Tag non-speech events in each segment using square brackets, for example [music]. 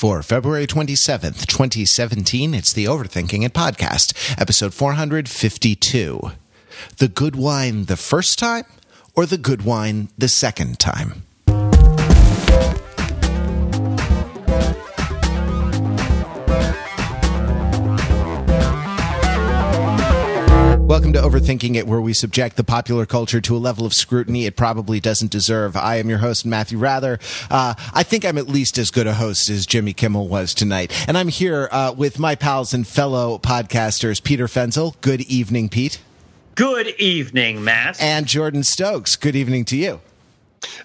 For February 27th, 2017, it's the Overthinking It podcast, episode 452. The good wine the first time or the good wine the second time? Welcome to Overthinking It, where we subject the popular culture to a level of scrutiny it probably doesn't deserve. I am your host, Matthew Wrather. Uh, I think I'm at least as good a host as Jimmy Kimmel was tonight. And I'm here uh, with my pals and fellow podcasters, Peter Fenzel. Good evening, Pete. Good evening, Matt. And Jordan Stokes. Good evening to you.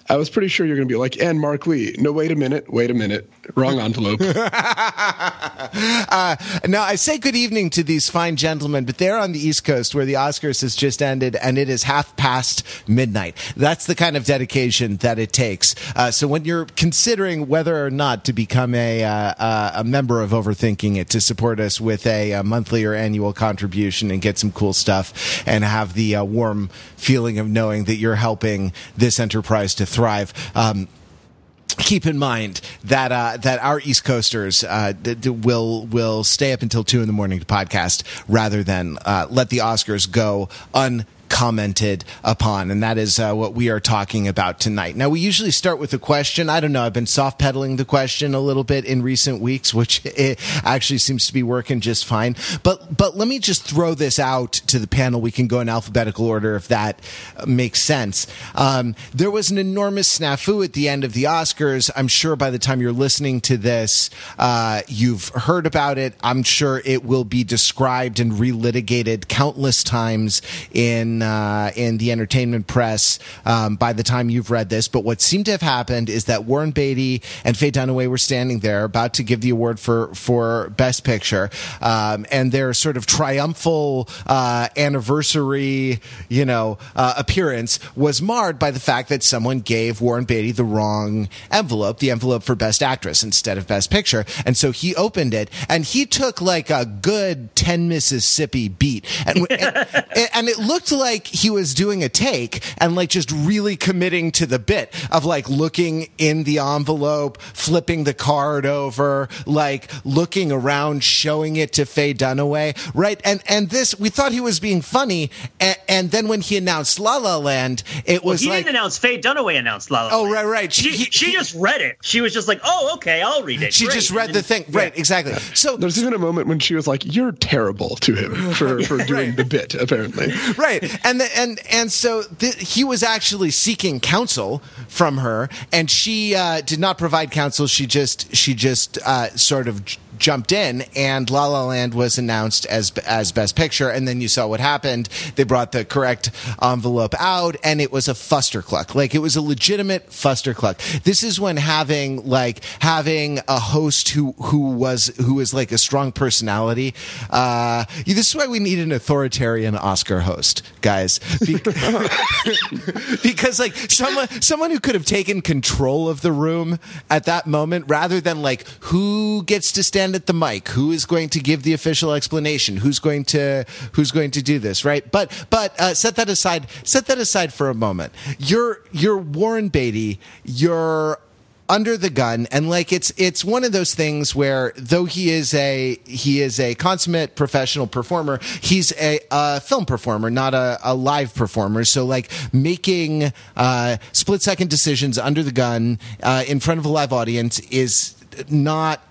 I was pretty sure you're going to be like, and Mark Lee. No, wait a minute. Wait a minute. Wrong envelope. [laughs] uh, now, I say good evening to these fine gentlemen, but they're on the East Coast where the Oscars has just ended and it is half past midnight. That's the kind of dedication that it takes. Uh, so when you're considering whether or not to become a, uh, uh a member of Overthinking It to support us with a, a, monthly or annual contribution and get some cool stuff and have the uh, warm feeling of knowing that you're helping this enterprise to thrive. Um, keep in mind that uh, that our East Coasters uh, d- d- will will stay up until two in the morning to podcast rather than uh, let the Oscars go un commented upon, and that is uh, what we are talking about tonight. Now, we usually start with a question. I don't know. I've been soft pedaling the question a little bit in recent weeks, which [laughs] actually seems to be working just fine. But but let me just throw this out to the panel. We can go in alphabetical order if that makes sense. Um, there was an enormous snafu at the end of the Oscars. I'm sure by the time you're listening to this, uh, you've heard about it. I'm sure it will be described and relitigated countless times in uh, in the entertainment press um, by the time you've read this. But what seemed to have happened is that Warren Beatty and Faye Dunaway were standing there about to give the award for for Best Picture, um, and their sort of triumphal uh, anniversary, you know, uh, appearance was marred by the fact that someone gave Warren Beatty the wrong envelope, the envelope for Best Actress instead of Best Picture, and so he opened it and he took like a good ten Mississippi beat, and and, [laughs] and it looked like like he was doing a take and like just really committing to the bit of like looking in the envelope, flipping the card over, like looking around, showing it to Faye Dunaway, right? And and this we thought he was being funny, and, and then when he announced La La Land, it was well, he like didn't announce Faye Dunaway announced La La. Oh right, right. She he, she he, just read it. She was just like, oh okay, I'll read it. She Great. just read the thing, right? Yeah. Exactly. So there's even a moment when she was like, "You're terrible" to him for for [laughs] doing right. the bit, apparently. Right and the, and and so he was actually seeking counsel from her, and she uh, did not provide counsel. She just she just uh, sort of jumped in, and La La Land was announced as as Best Picture, and then you saw what happened. They brought the correct envelope out, and it was a fustercluck. Like it was a legitimate fustercluck. This is when having like having a host who who was who was like a strong personality. Uh, this is why we need an authoritarian Oscar host, guys, [laughs] because like someone someone who could have taken control of the room at that moment, rather than like who gets to stand at the mic? Who is going to give the official explanation? Who's going to who's going to do this? Right? But but uh, set that aside. Set that aside for a moment. You're you're Warren Beatty. You're under the gun and like it's it's one of those things where though he is a he is a consummate professional performer he's a, a film performer not a, a, live performer so like making uh, split second decisions under the gun uh, in front of a live audience is not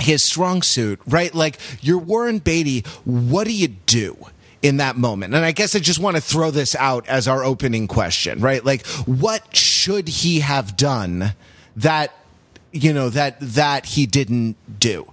his strong suit, right? Like you're Warren Beatty. What do you do? in that moment? And I guess I just want to throw this out as our opening question, right? Like, what should he have done that, you know, that, that he didn't do?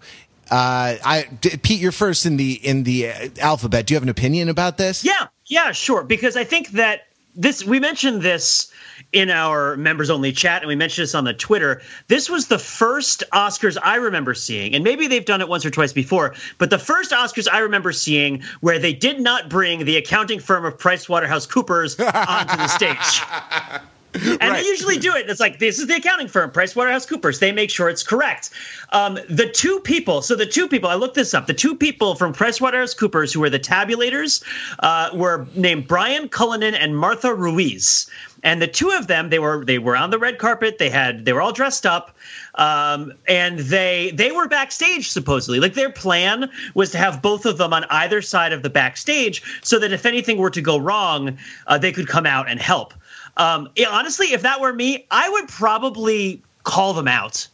Uh, I, Pete, you're first in the, in the alphabet. Do you have an opinion about this? Yeah. Yeah, sure. Because I think that this, we mentioned this in our members only chat, and we mentioned this on the Twitter. This was the first Oscars I remember seeing, and maybe they've done it once or twice before, but the first Oscars I remember seeing where they did not bring the accounting firm of PricewaterhouseCoopers onto the stage. [laughs] And Right. they usually do it. It's like this is the accounting firm, PricewaterhouseCoopers. They make sure it's correct. Um, the two people, so the two people, I looked this up. The two people from PricewaterhouseCoopers who were the tabulators uh, were named Brian Cullinan and Martha Ruiz. And the two of them, they were they were on the red carpet. They had they were all dressed up, um, and they they were backstage supposedly. Like their plan was to have both of them on either side of the backstage, so that if anything were to go wrong, uh, they could come out and help. Um, yeah, honestly, if that were me, I would probably call them out.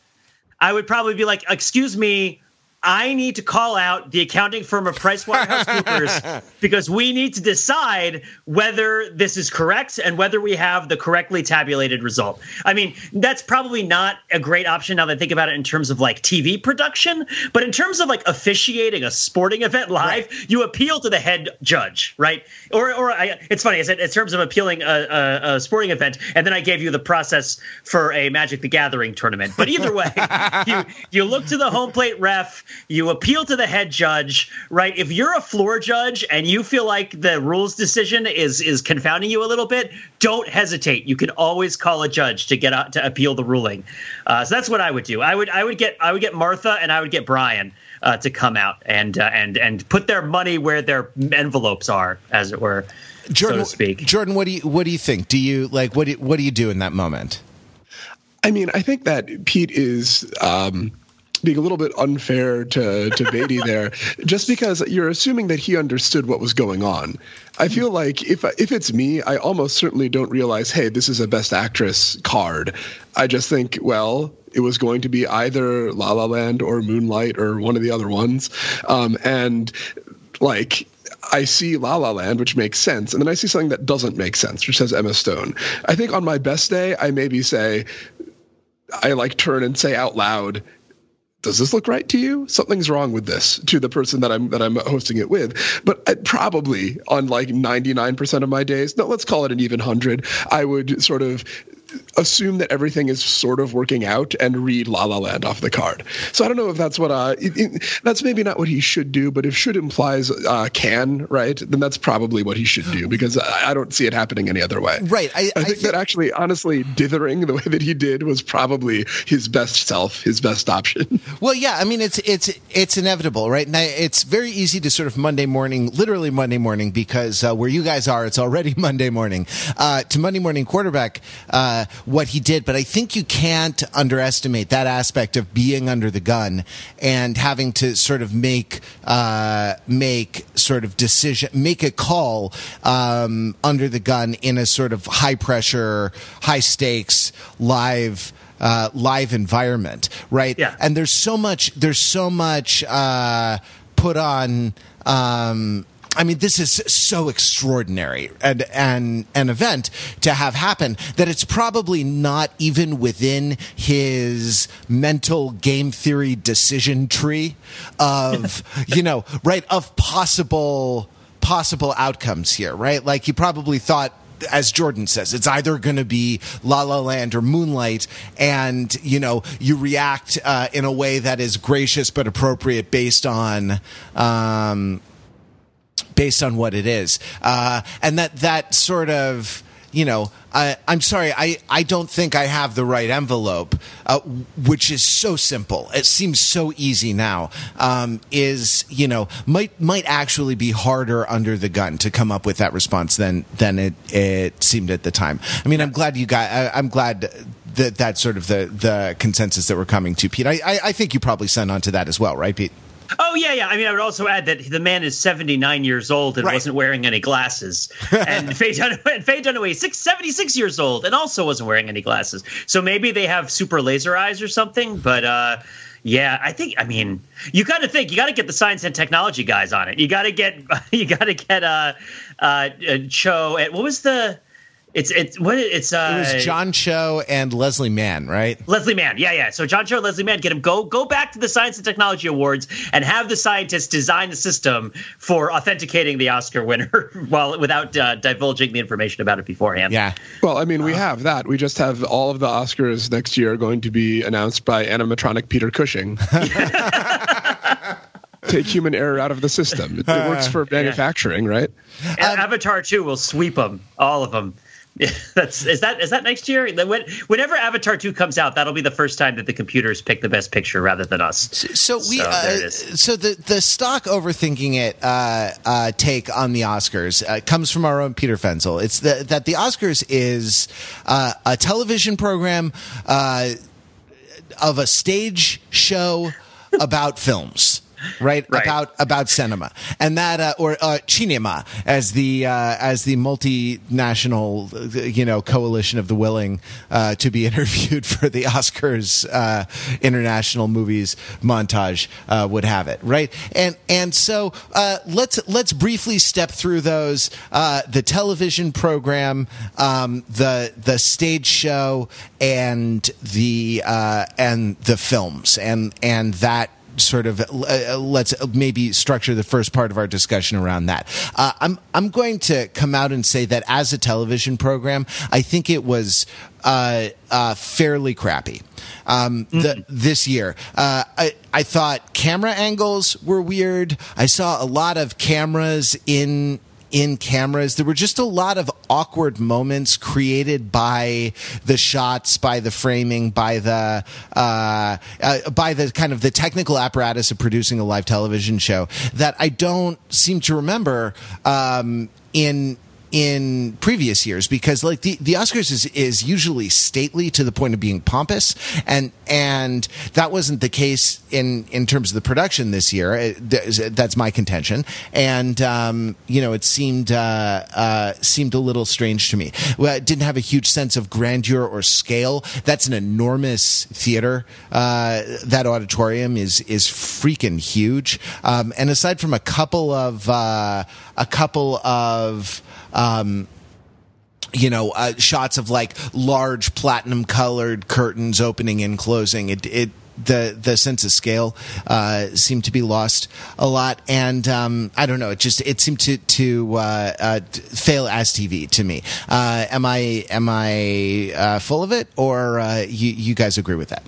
I would probably be like, "Excuse me, I need to call out the accounting firm of PricewaterhouseCoopers [laughs] because we need to decide whether this is correct and whether we have the correctly tabulated result." I mean, that's probably not a great option now that I think about it in terms of like TV production, but in terms of like officiating a sporting event live, you appeal to the head judge, right? Or, or I, it's funny. I said in terms of appealing a, a, a sporting event, and then I gave you the process for a Magic the Gathering tournament. But either way, [laughs] you you look to the home plate ref, you appeal to the head judge, right? If you're a floor judge and you feel like the rules decision is is confounding you a little bit, don't hesitate. You can always call a judge to get out to appeal the ruling. Uh, so that's what I would do. I would I would get I would get Martha and I would get Brian. Uh, to come out and uh, and and put their money where their envelopes are, as it were, Jordan, so to speak. Jordan, what do you what do you think? Do you like what do, what do you do in that moment? I mean, I think that Pete is um, being a little bit unfair to to Beatty [laughs] there, just because you're assuming that he understood what was going on. I feel like if if it's me, I almost certainly don't realize, hey, this is a Best Actress card. I just think, well, it was going to be either La La Land or Moonlight or one of the other ones, um, and like. I see La La Land, which makes sense, and then I see something that doesn't make sense, which says Emma Stone. I think on my best day, I maybe say, I like turn and say out loud, does this look right to you? Something's wrong with this to the person that I'm that I'm hosting it with. But I, probably on like 99% of my days, no, let's call it an even hundred, I would sort of assume that everything is sort of working out and read La La Land off the card. So I don't know if that's what uh, it, it, that's maybe not what he should do, but if should implies uh, can, right? Then that's probably what he should do because I, I don't see it happening any other way. Right. I, I think that actually, honestly, dithering the way that he did was probably his best self, his best option. [laughs] Well, yeah, I mean it's it's it's inevitable, right? And I, it's very easy to sort of Monday morning, literally Monday morning, because uh, where you guys are, it's already [laughs] Monday morning. Uh, to Monday morning quarterback uh, what he did, but I think you can't underestimate that aspect of being under the gun and having to sort of make uh, make sort of decision, make a call um, under the gun in a sort of high pressure, high stakes, live uh, live environment, right? Yeah. And there's so much. There's so much uh, put on. Um, I mean, this is so extraordinary and and an event to have happen that it's probably not even within his mental game theory decision tree of [laughs] you know right of possible possible outcomes here, right? Like he probably thought as Jordan says, it's either going to be La La Land or Moonlight, and you know you react uh, in a way that is gracious but appropriate based on. Um, based on what it is, uh, and that that sort of you know, I, I'm sorry, I, I don't think I have the right envelope, uh, which is so simple. It seems so easy now. Um, is you know might might actually be harder under the gun to come up with that response than than it it seemed at the time. I mean, I'm glad you got. I, I'm glad that that's sort of the the consensus that we're coming to, Pete. I I, I think you probably sent on to that as well, right, Pete? Oh yeah, yeah. I mean, I would also add that the man is 79 years old and Right. wasn't wearing any glasses. [laughs] And Faye Dunaway, Faye Dunaway, six, 76 years old and also wasn't wearing any glasses. So maybe they have super laser eyes or something. But uh, yeah, I think. I mean, you got to think. You got to get the science and technology guys on it. You got to get. [laughs] You got to get uh, uh, uh, Cho. and What was the? It's it's what it's uh It was John Cho and Leslie Mann, right? Leslie Mann, yeah, yeah. So John Cho and Leslie Mann, get him go go back to the Science and Technology Awards and have the scientists design the system for authenticating the Oscar winner [laughs] while without uh, divulging the information about it beforehand. Yeah. Well, I mean, we have that. We just have all of the Oscars next year going to be announced by animatronic Peter Cushing. [laughs] [laughs] Take human error out of the system. It, it works for manufacturing, right? And Avatar 2 will sweep them, all of them. [laughs] That's is that is that next year? When, whenever Avatar two comes out, that'll be the first time that the computers pick the best picture rather than us. So we so, uh, so the the stock overthinking it uh, uh, take on the Oscars uh, comes from our own Peter Fenzel. It's the, that the Oscars is uh, a television program uh, of a stage show about films right? right? About about cinema and that uh, or uh, cinema as the uh, as the multinational you know coalition of the willing uh, to be [laughs] interviewed for the Oscars uh, international movies montage uh, would have it, right? And and so let's let's briefly step through those the television program, um, the the stage show, and the and the films and and that sort of uh, let's maybe structure the first part of our discussion around that. Uh, I'm I'm going to come out and say that as a television program, I think it was uh, uh fairly crappy. Um, the, mm-hmm. this year, uh, I I thought camera angles were weird. I saw a lot of cameras in in cameras. There were just a lot of awkward moments created by the shots, by the framing, by the uh, uh, by the kind of the technical apparatus of producing a live television show that I don't seem to remember um, in in previous years because like the, the Oscars is, is usually stately to the point of being pompous and and that wasn't the case in in terms of the production this year. It, that's my contention. And um, you know it seemed uh, uh, seemed a little strange to me. Well, it didn't have a huge sense of grandeur or scale. That's an enormous theater uh, that auditorium is is freaking huge. Um, and aside from a couple of uh, a couple of um, you know, uh, shots of like large platinum colored curtains opening and closing. It, it, the the sense of scale uh, seemed to be lost a lot, and um, I don't know. It just it seemed to to uh, uh, fail as TV to me. Uh, am I am I uh, full of it, or uh, you you guys agree with that?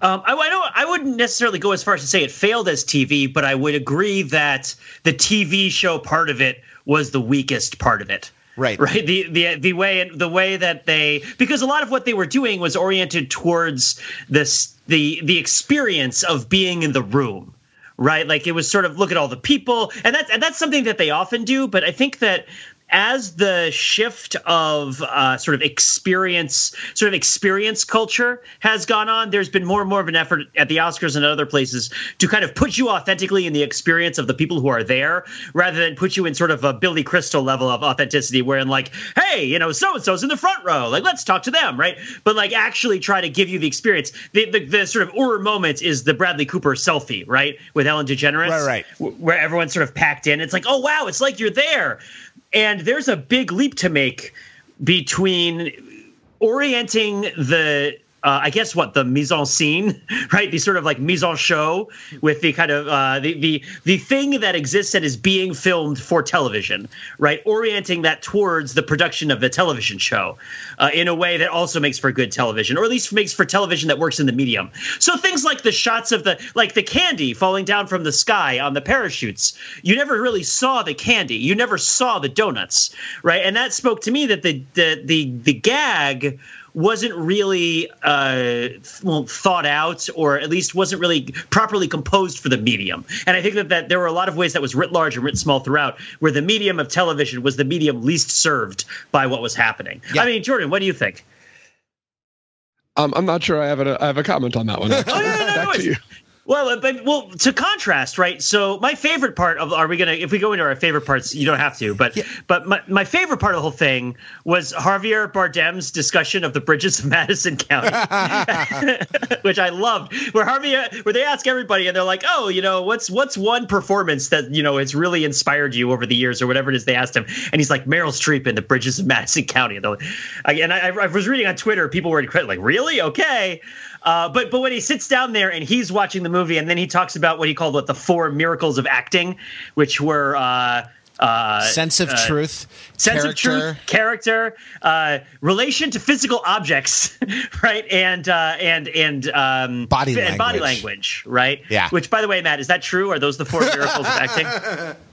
Um, I, I, don't. I wouldn't necessarily go as far as to say it failed as TV, but I would agree that the TV show part of it was the weakest part of it. Right. Right. The the the way the way that they because a lot of what they were doing was oriented towards this the the experience of being in the room. Right. Like it was sort of look at all the people and that's and that's something that they often do, but I think that as the shift of uh, sort of experience, sort of experience culture has gone on, there's been more and more of an effort at the Oscars and other places to kind of put you authentically in the experience of the people who are there, rather than put you in sort of a Billy Crystal level of authenticity, wherein like, hey, you know, so and so's in the front row, like let's talk to them, right? But like actually try to give you the experience. The the, the sort of Ur moment is the Bradley Cooper selfie, right, with Ellen DeGeneres, right, right, where everyone's sort of packed in. It's like, oh wow, it's like you're there and there's a big leap to make between orienting the uh, I guess what the mise en scene, [laughs] right? The sort of like mise en show with the kind of uh, the the the thing that exists and is being filmed for television, right? Orienting that towards the production of the television show uh, in a way that also makes for good television, or at least makes for television that works in the medium. So things like the shots of the like the candy falling down from the sky on the parachutes, you never really saw the candy, you never saw the donuts, right? And that spoke to me that the the the the gag wasn't really uh, well thought out, or at least wasn't really properly composed for the medium. And I think that, that there were a lot of ways that was writ large and writ small throughout, where the medium of television was the medium least served by what was happening. Yeah. I mean, Jordan, what do you think? Um, I'm not sure I have a I have a comment on that one. [laughs] oh, no, no, no, Back to you. Well, uh, but well, to contrast, right? So my favorite part of are we gonna if we go into our favorite parts, you don't have to, but yeah. but my, my favorite part of the whole thing was Javier Bardem's discussion of the bridges of [laughs] Madison County, [laughs] which I loved. Where Javier, where they ask everybody and they're like, oh, you know, what's what's one performance that you know has really inspired you over the years or whatever it is they asked him, and he's like Meryl Streep in the bridges of Madison County, and, and I, I was reading on Twitter, people were like, really, okay. Uh, but but when he sits down there and he's watching the movie, and then he talks about what he called what the four miracles of acting, which were uh, uh, sense of uh, truth, sense character. of truth, character, uh, relation to physical objects, [laughs] right, and uh, and and um, Body and body language. language, right? Yeah. Which, by the way, Matt, is that true? Are those the four miracles of acting?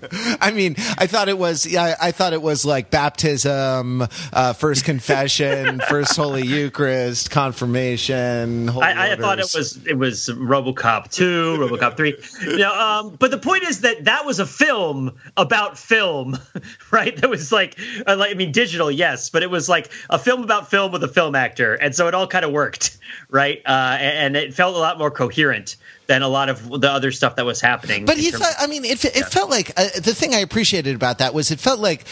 [laughs] I mean, I thought it was. Yeah, I thought it was like baptism, uh, first confession, [laughs] first Holy Eucharist, confirmation. Holy I, I thought it was it was RoboCop two, RoboCop three. You know, um, but the point is that that was a film about film, [laughs] right? That was like, uh, like I mean, digital, yes, but it was like a film about film with a film actor, and so it all kind of worked, [laughs] right? Uh, and, and it felt a lot more coherent than a lot of the other stuff that was happening. But he thought. I mean, it, it felt like uh, the thing I appreciated about that was it felt like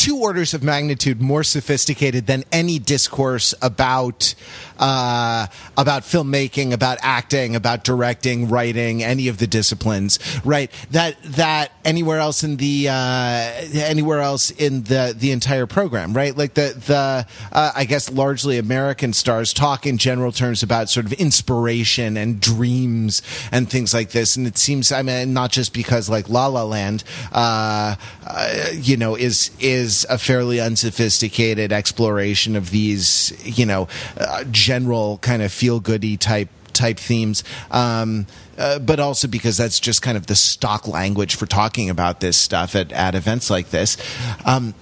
two orders of magnitude more sophisticated than any discourse about uh, about filmmaking, about acting, about directing, writing, any of the disciplines. Right? That that anywhere else in the uh, anywhere else in the the entire program. Right? Like the the uh, I guess largely American stars talk in general terms about sort of inspiration and dreams and things like this. And it seems, I mean, not just because like La La Land, uh, uh, you know, is is a fairly unsophisticated exploration of these, you know, uh, general kind of feel goody type type themes. Um, uh, but also because that's just kind of the stock language for talking about this stuff at, at events like this. Um,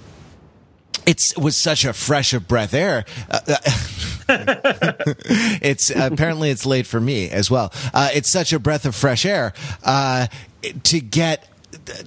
it was such a fresh of breath air. Uh, [laughs] it's apparently it's late for me as well. Uh, it's such a breath of fresh air uh, to get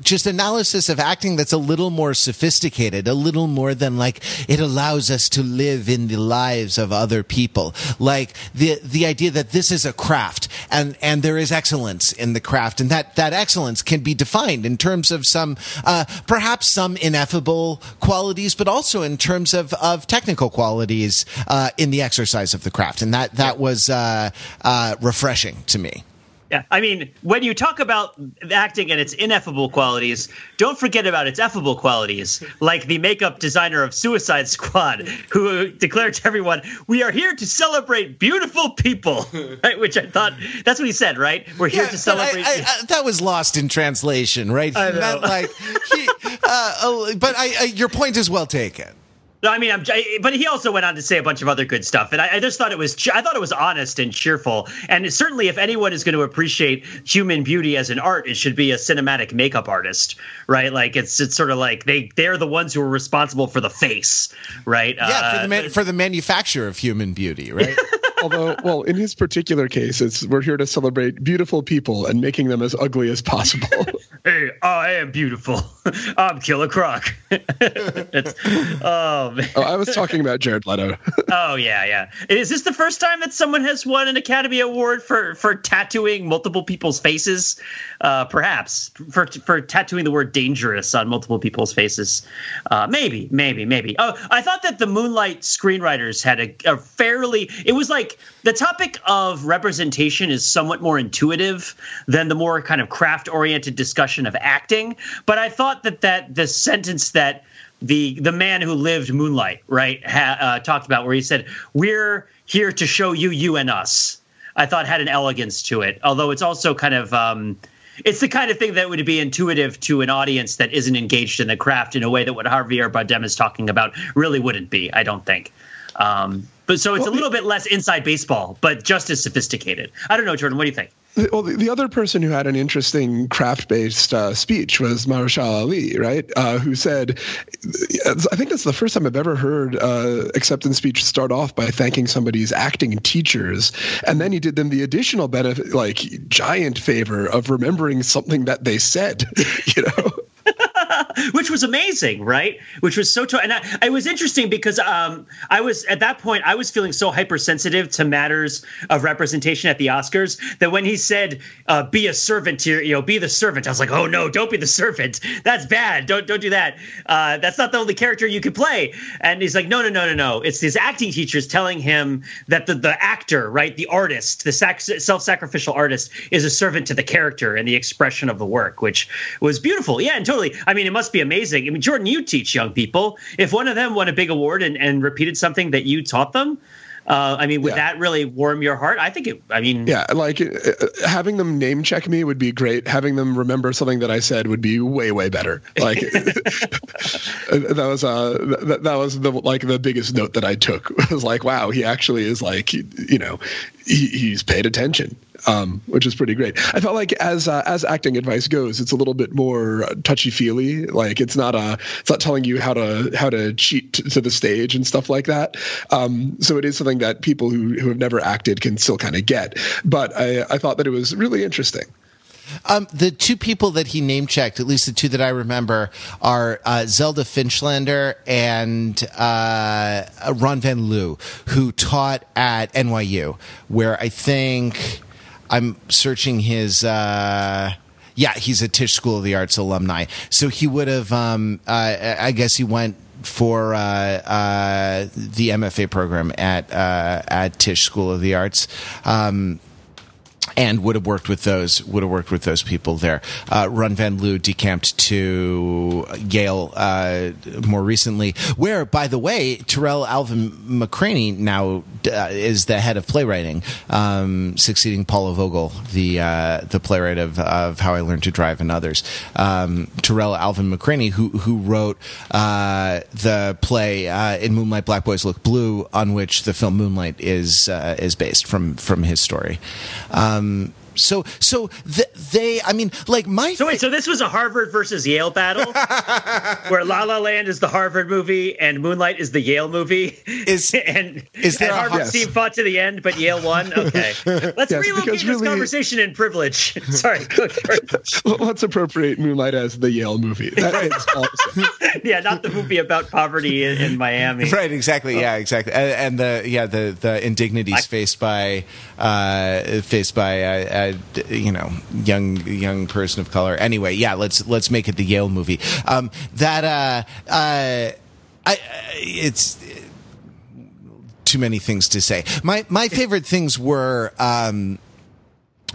just analysis of acting that's a little more sophisticated, a little more than like it allows us to live in the lives of other people. Like the the idea that this is a craft and and there is excellence in the craft, and that that excellence can be defined in terms of some uh, perhaps some ineffable qualities, but also in terms of of technical qualities uh, in the exercise of the craft, and that that was uh, uh, refreshing to me. Yeah, I mean, when you talk about acting and its ineffable qualities, don't forget about its effable qualities, like the makeup designer of Suicide Squad, who declared to everyone, "We are here to celebrate beautiful people," [laughs] right? Which I thought that's what he said, right? We're here to celebrate. I, I, I, that was lost in translation, right? I He know. meant like, he, uh, uh, but your point is well taken. No, I mean, I'm, but he also went on to say a bunch of other good stuff, and I, I just thought it was, I thought it was honest and cheerful, and certainly, if anyone is going to appreciate human beauty as an art, it should be a cinematic makeup artist, right? Like it's, it's sort of like they, they're the ones who are responsible for the face, right? Yeah, for Uh, the man, for the manufacture of human beauty, right? [laughs] Although, well, in his particular case, it's we're here to celebrate beautiful people and making them as ugly as possible. [laughs] hey, I am beautiful. [laughs] I'm Killer Croc. [laughs] it's, oh man. oh, I was talking about Jared Leto. Oh yeah, yeah. Is this the first time that someone has won an Academy Award for for tattooing multiple people's faces? Uh, perhaps for for tattooing the word "dangerous" on multiple people's faces. Uh, maybe, maybe, maybe. Oh, I thought that the Moonlight screenwriters had a, a fairly. It was like the topic of representation is somewhat more intuitive than the more kind of craft oriented discussion of acting. But I thought that that the sentence that the the man who lived Moonlight, right, ha, uh, talked about, where he said, "We're here to show you, you and us." I thought had an elegance to it, although it's also kind of um, it's the kind of thing that would be intuitive to an audience that isn't engaged in the craft in a way that what Javier Bardem is talking about really wouldn't be. I don't think. Um, but so it's Well, a little bit less inside baseball, but just as sophisticated. I don't know, Jordan. What do you think? Well, the, the other person who had an interesting craft-based uh, speech was Mahershala Ali, right? Uh, who said, "I think that's the first time I've ever heard uh, acceptance speech start off by thanking somebody's acting teachers, and then he did them the additional benefit, like giant favor of remembering something that they said, [laughs] you know." [laughs] which was amazing, right? Which was so. And I, it was interesting because um, I was at that point I was feeling so hypersensitive to matters of representation at the Oscars that when he said uh, "be a servant here," you know, be the servant, I was like, "Oh no, don't be the servant. That's bad. Don't don't do that. Uh, that's not the only character you could play." And he's like, "No, no, no, no, no. It's his acting teachers telling him that the the actor, right, the artist, the sac- self-sacrificial artist, is a servant to the character and the expression of the work, which was beautiful. Yeah, and totally. I mean, it must be amazing. I mean, Jordan, you teach young people. If one of them won a big award and, and repeated something that you taught them, Uh, I mean, would Yeah. that really warm your heart? I think it. I mean, Yeah, like uh, having them name check me would be great. Having them remember something that I said would be way way better. Like [laughs] [laughs] that was uh that, that was the like the biggest note that I took [laughs] was like wow he actually is like you know he, he's paid attention. Um, which is pretty great. I felt like as uh, as acting advice goes, it's a little bit more touchy feely. Like it's not a it's not telling you how to how to cheat to the stage and stuff like that. Um, so it is something that people who, who have never acted can still kind of get. But I, I thought that it was really interesting. Um, the two people that he name checked, at least the two that I remember, are uh, Zelda Fichandler and uh, Ron Van Lieu, who taught at NYU, where I think I'm searching his. Uh, yeah, he's a Tisch School of the Arts alumni, so he would have. Um, uh, I guess he went for uh, uh, the MFA program at uh, at Tisch School of the Arts. Um, and would have worked with those would have worked with those people there. Uh, Ron Van Lieu decamped to Yale uh, more recently, where, by the way, Tarell Alvin McCraney now uh, is the head of playwriting, um, succeeding Paula Vogel, the uh, the playwright of, of How I Learned to Drive and others. Um, Tarell Alvin McCraney, who who wrote uh, the play uh, "In Moonlight, Black Boys Look Blue," on which the film Moonlight is is based from from his story. Um, um, so so th- they, I mean, like my So wait, so this was a Harvard versus Yale battle, [laughs] where La La Land is the Harvard movie and Moonlight is the Yale movie. Is- [laughs] and, is there and Harvard Yes. team fought to the end, but Yale won? [laughs] Okay, let's Yes, relocate this really- conversation in privilege. Sorry, go for it. Let's appropriate Moonlight as the Yale movie. That is awesome. yeah, not the movie about poverty in, in Miami. Right, exactly. Yeah, exactly. And, and the yeah the the indignities I- faced by uh, faced by you know young young person of color. Anyway, yeah, let's let's make it the Yale movie. Um, that uh, uh, I it's too many things to say. My my favorite things were. Um,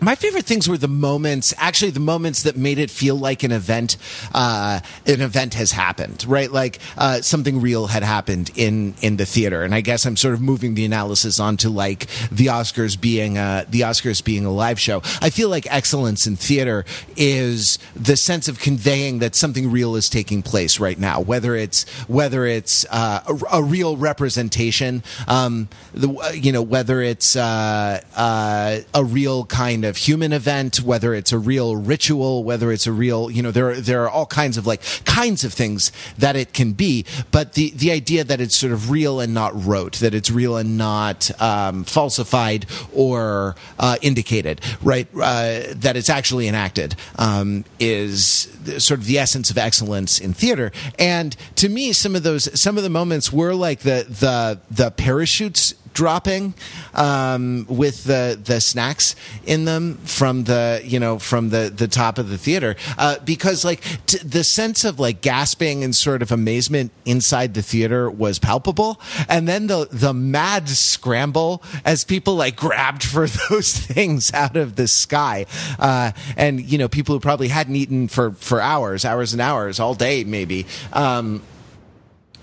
my favorite things were the moments, actually the moments that made it feel like an event, uh, an event has happened, right? Like, uh, something real had happened in, in the theater. And I guess I'm sort of moving the analysis onto like the Oscars being, uh, the Oscars being a live show. I feel like excellence in theater is the sense of conveying that something real is taking place right now, whether it's, whether it's, uh, a, a real representation, um, the, you know, whether it's, uh, uh, a real kind of human event, whether it's a real ritual, whether it's a real, you know, there are, there are all kinds of like kinds of things that it can be. But the the idea that it's sort of real and not rote, that it's real and not um, falsified or uh, indicated, right? Uh, that it's actually enacted um, is sort of the essence of excellence in theater. And to me, some of those some of the moments were like the the the parachutes dropping um, with the the snacks in them from the you know from the the top of the theater. Uh, because like t- the sense of like gasping and sort of amazement inside the theater was palpable. And then the the mad scramble as people like grabbed for [laughs] those things out of the sky. Uh, and you know people who probably hadn't eaten for for hours hours and hours all day maybe. Um,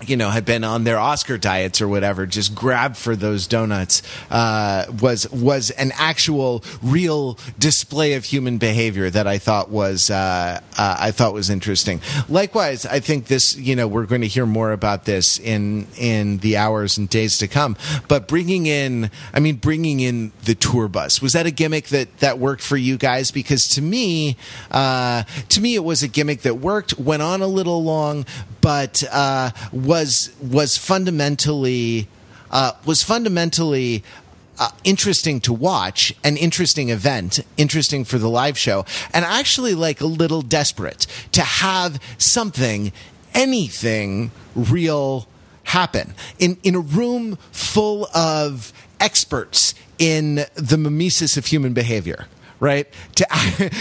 you know, had been on their Oscar diets or whatever, just grabbed for those donuts, uh, was was an actual, real display of human behavior that I thought was uh, uh, I thought was interesting. Likewise, I think this, you know, we're going to hear more about this in in the hours and days to come. But bringing in, I mean, bringing in the tour bus was that a gimmick that that worked for you guys? Because to me, uh, to me, it was a gimmick that worked, went on a little long, but uh, was was fundamentally uh, was fundamentally uh, interesting to watch, an interesting event, interesting for the live show, and actually like a little desperate to have something, anything real happen. In in a room full of experts in the mimesis of human behavior right? [laughs] To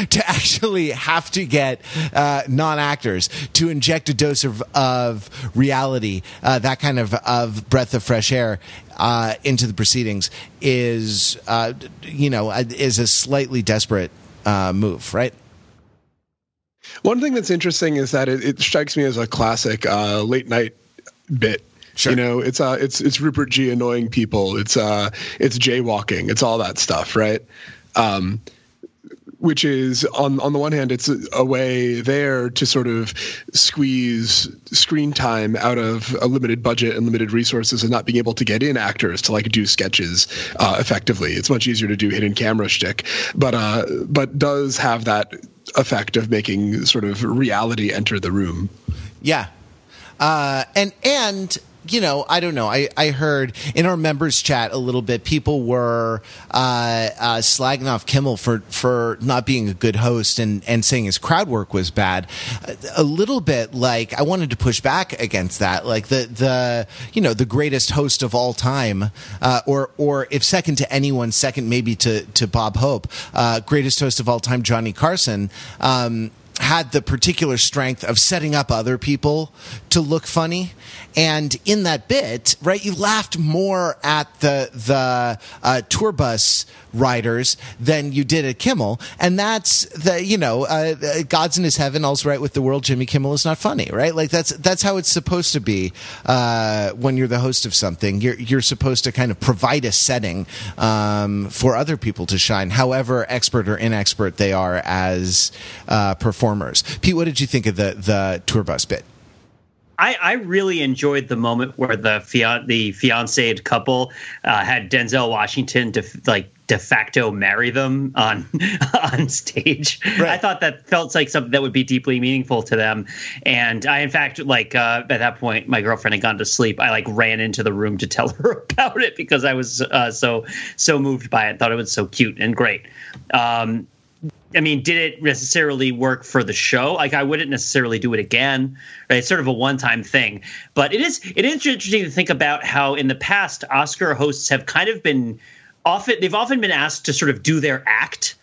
to actually have to get uh, non actors to inject a dose of of reality, uh, that kind of of breath of fresh air uh, into the proceedings is uh, you know is a slightly desperate uh, move, right? One thing that's interesting is that it, it strikes me as a classic uh, late night bit Sure. You know, it's uh, it's it's Rupert Jee annoying people. It's uh, it's jaywalking. It's all that stuff, right? Um, which is on on the one hand, it's a, way there to sort of squeeze screen time out of a limited budget and limited resources, and not being able to get in actors to like do sketches uh, effectively. It's much easier to do hidden camera shtick, but uh, but does have that effect of making sort of reality enter the room. Yeah. Uh, and and you know, I don't know. I, I heard in our members chat a little bit, people were uh, uh, slagging off Kimmel for, for not being a good host and, and saying his crowd work was bad. A little bit like I wanted to push back against that. Like the, the you know, the greatest host of all time, uh, or, or if second to anyone, second maybe to, to Bob Hope, uh, greatest host of all time, Johnny Carson. Um, had the particular strength of setting up other people to look funny. And in that bit, right, you laughed more at the the uh, tour bus riders than you did at Kimmel, and that's the you know uh, God's in His heaven, all's right with the world. Jimmy Kimmel is not funny, right? Like that's that's how it's supposed to be uh, when you're the host of something. You're you're supposed to kind of provide a setting um, for other people to shine, however expert or inexpert they are as uh, performers. Pete, what did you think of the the tour bus bit? I, I, really enjoyed the moment where the fian- the fiancéed couple uh, had Denzel Washington to like de facto marry them on [laughs] on stage. Right. I thought that felt like something that would be deeply meaningful to them. And I, in fact, like uh, at that point, my girlfriend had gone to sleep. I like ran into the room to [laughs] tell her about it because I was uh, so so moved by it. Thought it was so cute and great. Um, I mean, did it necessarily work for the show? Like, I wouldn't necessarily do it again. Right? It's sort of a one-time thing, but it is it is interesting to think about how in the past Oscar hosts have kind of been often they've often been asked to sort of do their act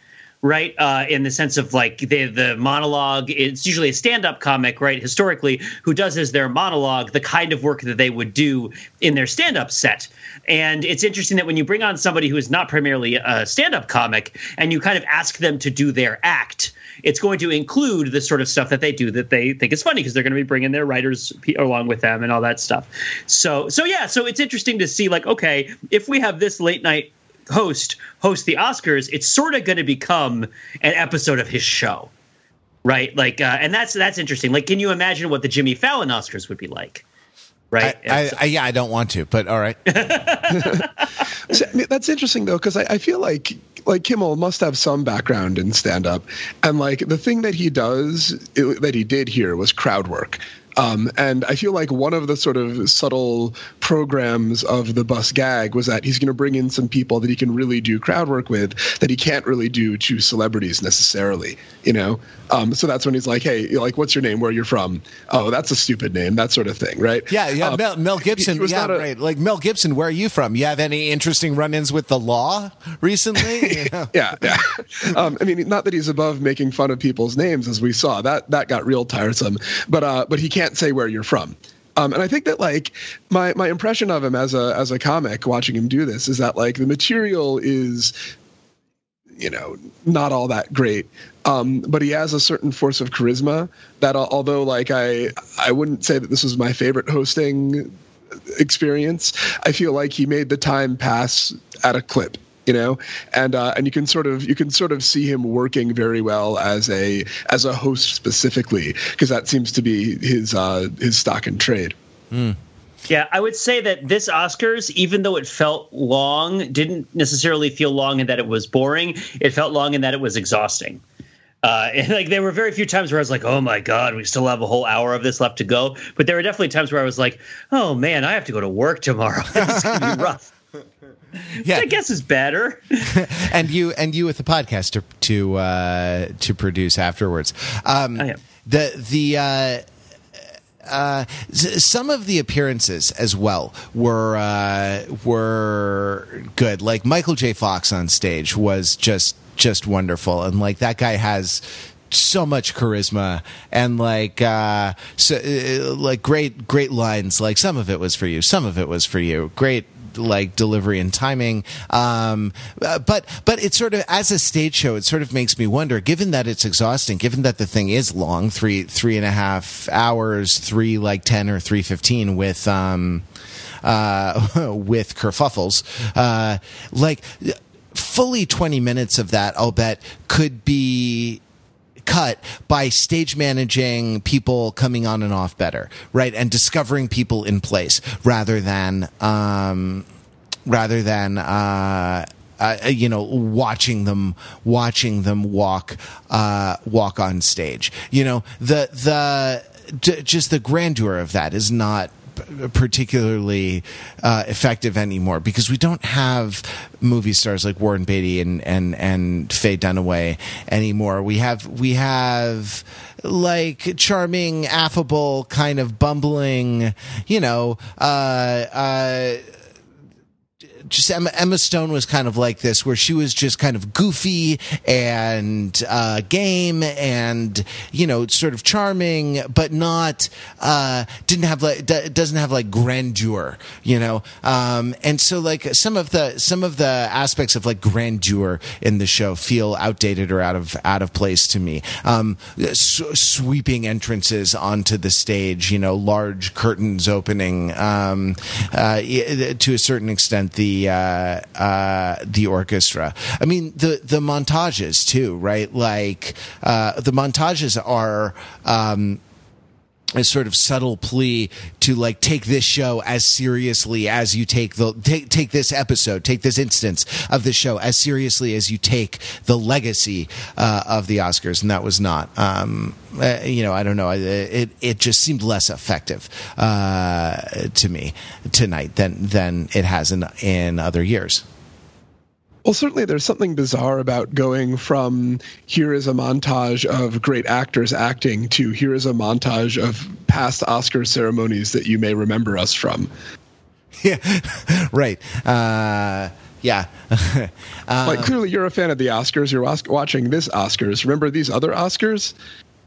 right? Uh, in the sense of like the the monologue, it's usually a stand up comic, right? Historically, who does as their monologue the kind of work that they would do in their stand up set. And it's interesting that when you bring on somebody who is not primarily a stand up comic and you kind of ask them to do their act, it's going to include the sort of stuff that they do that they think is funny because they're going to be bringing their writers along with them and all that stuff. So, so yeah, so it's interesting to see like, okay, if we have this late night host host the Oscars, it's sort of going to become an episode of his show, right? Like, uh, and that's that's interesting. Like, can you imagine what the Jimmy Fallon Oscars would be like? Right? I, I, I, yeah, I don't want to, but all right. [laughs] [laughs] so, I mean, that's interesting though, because I, I feel like like Kimmel must have some background in stand up, and like the thing that he does it, that he did here was crowd work. Um, and I feel like one of the sort of subtle programs of the bus gag was that he's going to bring in some people that he can really do crowd work with that he can't really do to celebrities necessarily, you know? Um, so that's when he's like, hey, like, what's your name? Where you're from? Oh, that's a stupid name, that sort of thing, right? Yeah, yeah. Um, Mel, Mel, Gibson, yeah, a, right. Like Mel Gibson, where are you from? You have any interesting run-ins with the law recently? [laughs] You know? yeah, yeah. Um, I mean, not that he's above making fun of people's names, as we saw. That that got real tiresome. But uh, but he can't say where you're from. Um, and I think that like my my impression of him as a as a comic watching him do this is that like the material is you know not all that great um, but he has a certain force of charisma that although like i i wouldn't say that this was my favorite hosting experience i feel like he made the time pass at a clip you know and uh, and you can sort of you can sort of see him working very well as a as a host specifically because that seems to be his uh, his stock and trade mm. Yeah, I would say that this Oscars, even though it felt long, didn't necessarily feel long in that it was boring. It felt long in that it was exhausting. Uh, [laughs] and like there were very few times where I was like, "Oh my god, we still have a whole hour of this left to go." But there were definitely times where I was like, "Oh man, I have to go to work tomorrow. [laughs] this is gonna be rough." [laughs] yeah. Which I guess is better. [laughs] and you and you with the podcast to to uh, to produce afterwards. Um, oh, The the. Uh, uh, some of the appearances as well were uh, were good. Like Michael J. Fox on stage was just just wonderful, and like that guy has so much charisma and like uh so uh, like great great lines like some of it was for you some of it was for you great like delivery and timing. Um, uh, but but it sort of as a stage show, it sort of makes me wonder. Given that it's exhausting, given that the thing is long three three and a half hours, three like ten or three fifteen with um, uh, [laughs] with kerfuffles, uh, like fully 20 minutes of that, I'll bet, could be cut by stage managing people coming on and off better, right? And discovering people in place rather than, um, rather than, uh, uh, you know, watching them, watching them walk, uh, walk on stage. You know, the the d- just the grandeur of that is not particularly uh, effective anymore because we don't have movie stars like Warren Beatty and and and Faye Dunaway anymore. We have we have like charming, affable, kind of bumbling, you know, uh, uh, just Emma, Emma, Stone was kind of like this, where she was just kind of goofy and uh, game and you know sort of charming, but not uh, didn't have like d- doesn't have like grandeur, you know. Um, and so like some of the some of the aspects of like grandeur in the show feel outdated or out of out of place to me. Um, s- sweeping entrances onto the stage, you know, large curtains opening. Um, uh, to a certain extent, the uh, uh, the orchestra. I mean, the the montages too, right? Like uh, the montages are. Um, a sort of subtle plea to like take this show as seriously as you take the take take this episode, take this instance of the show as seriously as you take the legacy uh, of the Oscars, and that was not. Um, uh, you know, I don't know. It it just seemed less effective uh, to me tonight than than it has in in other years. Well, certainly there's something bizarre about going from here is a montage of great actors acting to here is a montage of past Oscar ceremonies that you may remember us from. [laughs] Yeah, [laughs] right. Uh, yeah. um, [laughs] like clearly you're a fan of the Oscars. You're watching this Oscars. Remember these other Oscars?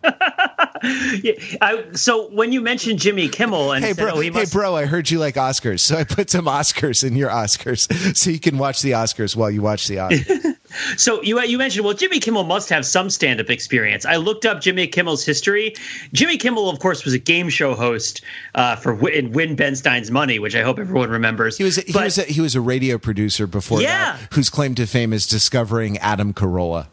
[laughs] yeah, I, so when you mentioned Jimmy Kimmel and hey said, bro, oh, must- hey bro, I heard you like Oscars, so I put some Oscars in your Oscars, [laughs] so you can watch the Oscars while you watch the Oscars. [laughs] so you you mentioned well, Jimmy Kimmel must have some stand up experience. I looked up Jimmy Kimmel's history. Jimmy Kimmel, of course, was a game show host uh, for Win, Win Ben Stein's Money, which I hope everyone remembers. He was he but, was a, he was a radio producer before yeah. that, whose claim to fame is discovering Adam Carolla.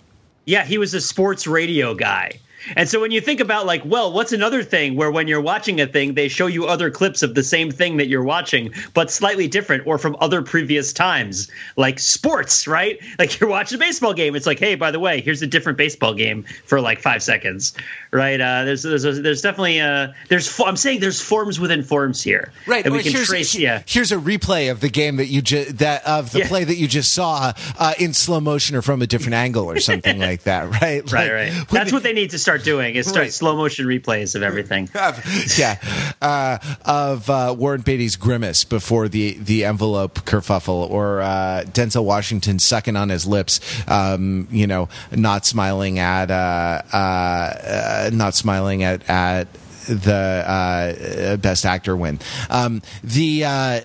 Yeah, he was a sports radio guy. And so when you think about like, well, what's another thing where when you're watching a thing, they show you other clips of the same thing that you're watching, but slightly different or from other previous times, like sports, right? [laughs] Like you're watching a baseball game. It's like, hey, by the way, here's a different baseball game for like five seconds, right? Uh, there's there's there's definitely uh, there's I'm saying there's forms within forms here, right? And we can here's, trace. yeah, here's a replay of the game that you just that of the Yeah. play that you just saw uh, in slow motion or from a different angle or something [laughs] like that, right? Like, right, right. That's what they need to start doing is start Right. slow motion replays of everything. [laughs] yeah, uh, of uh, Warren Beatty's grimace before the the envelope kerfuffle, or uh, Denzel Washington sucking on his lips, um, you know, not smiling at, uh, uh, not smiling at at the uh, best actor win. Um, the uh,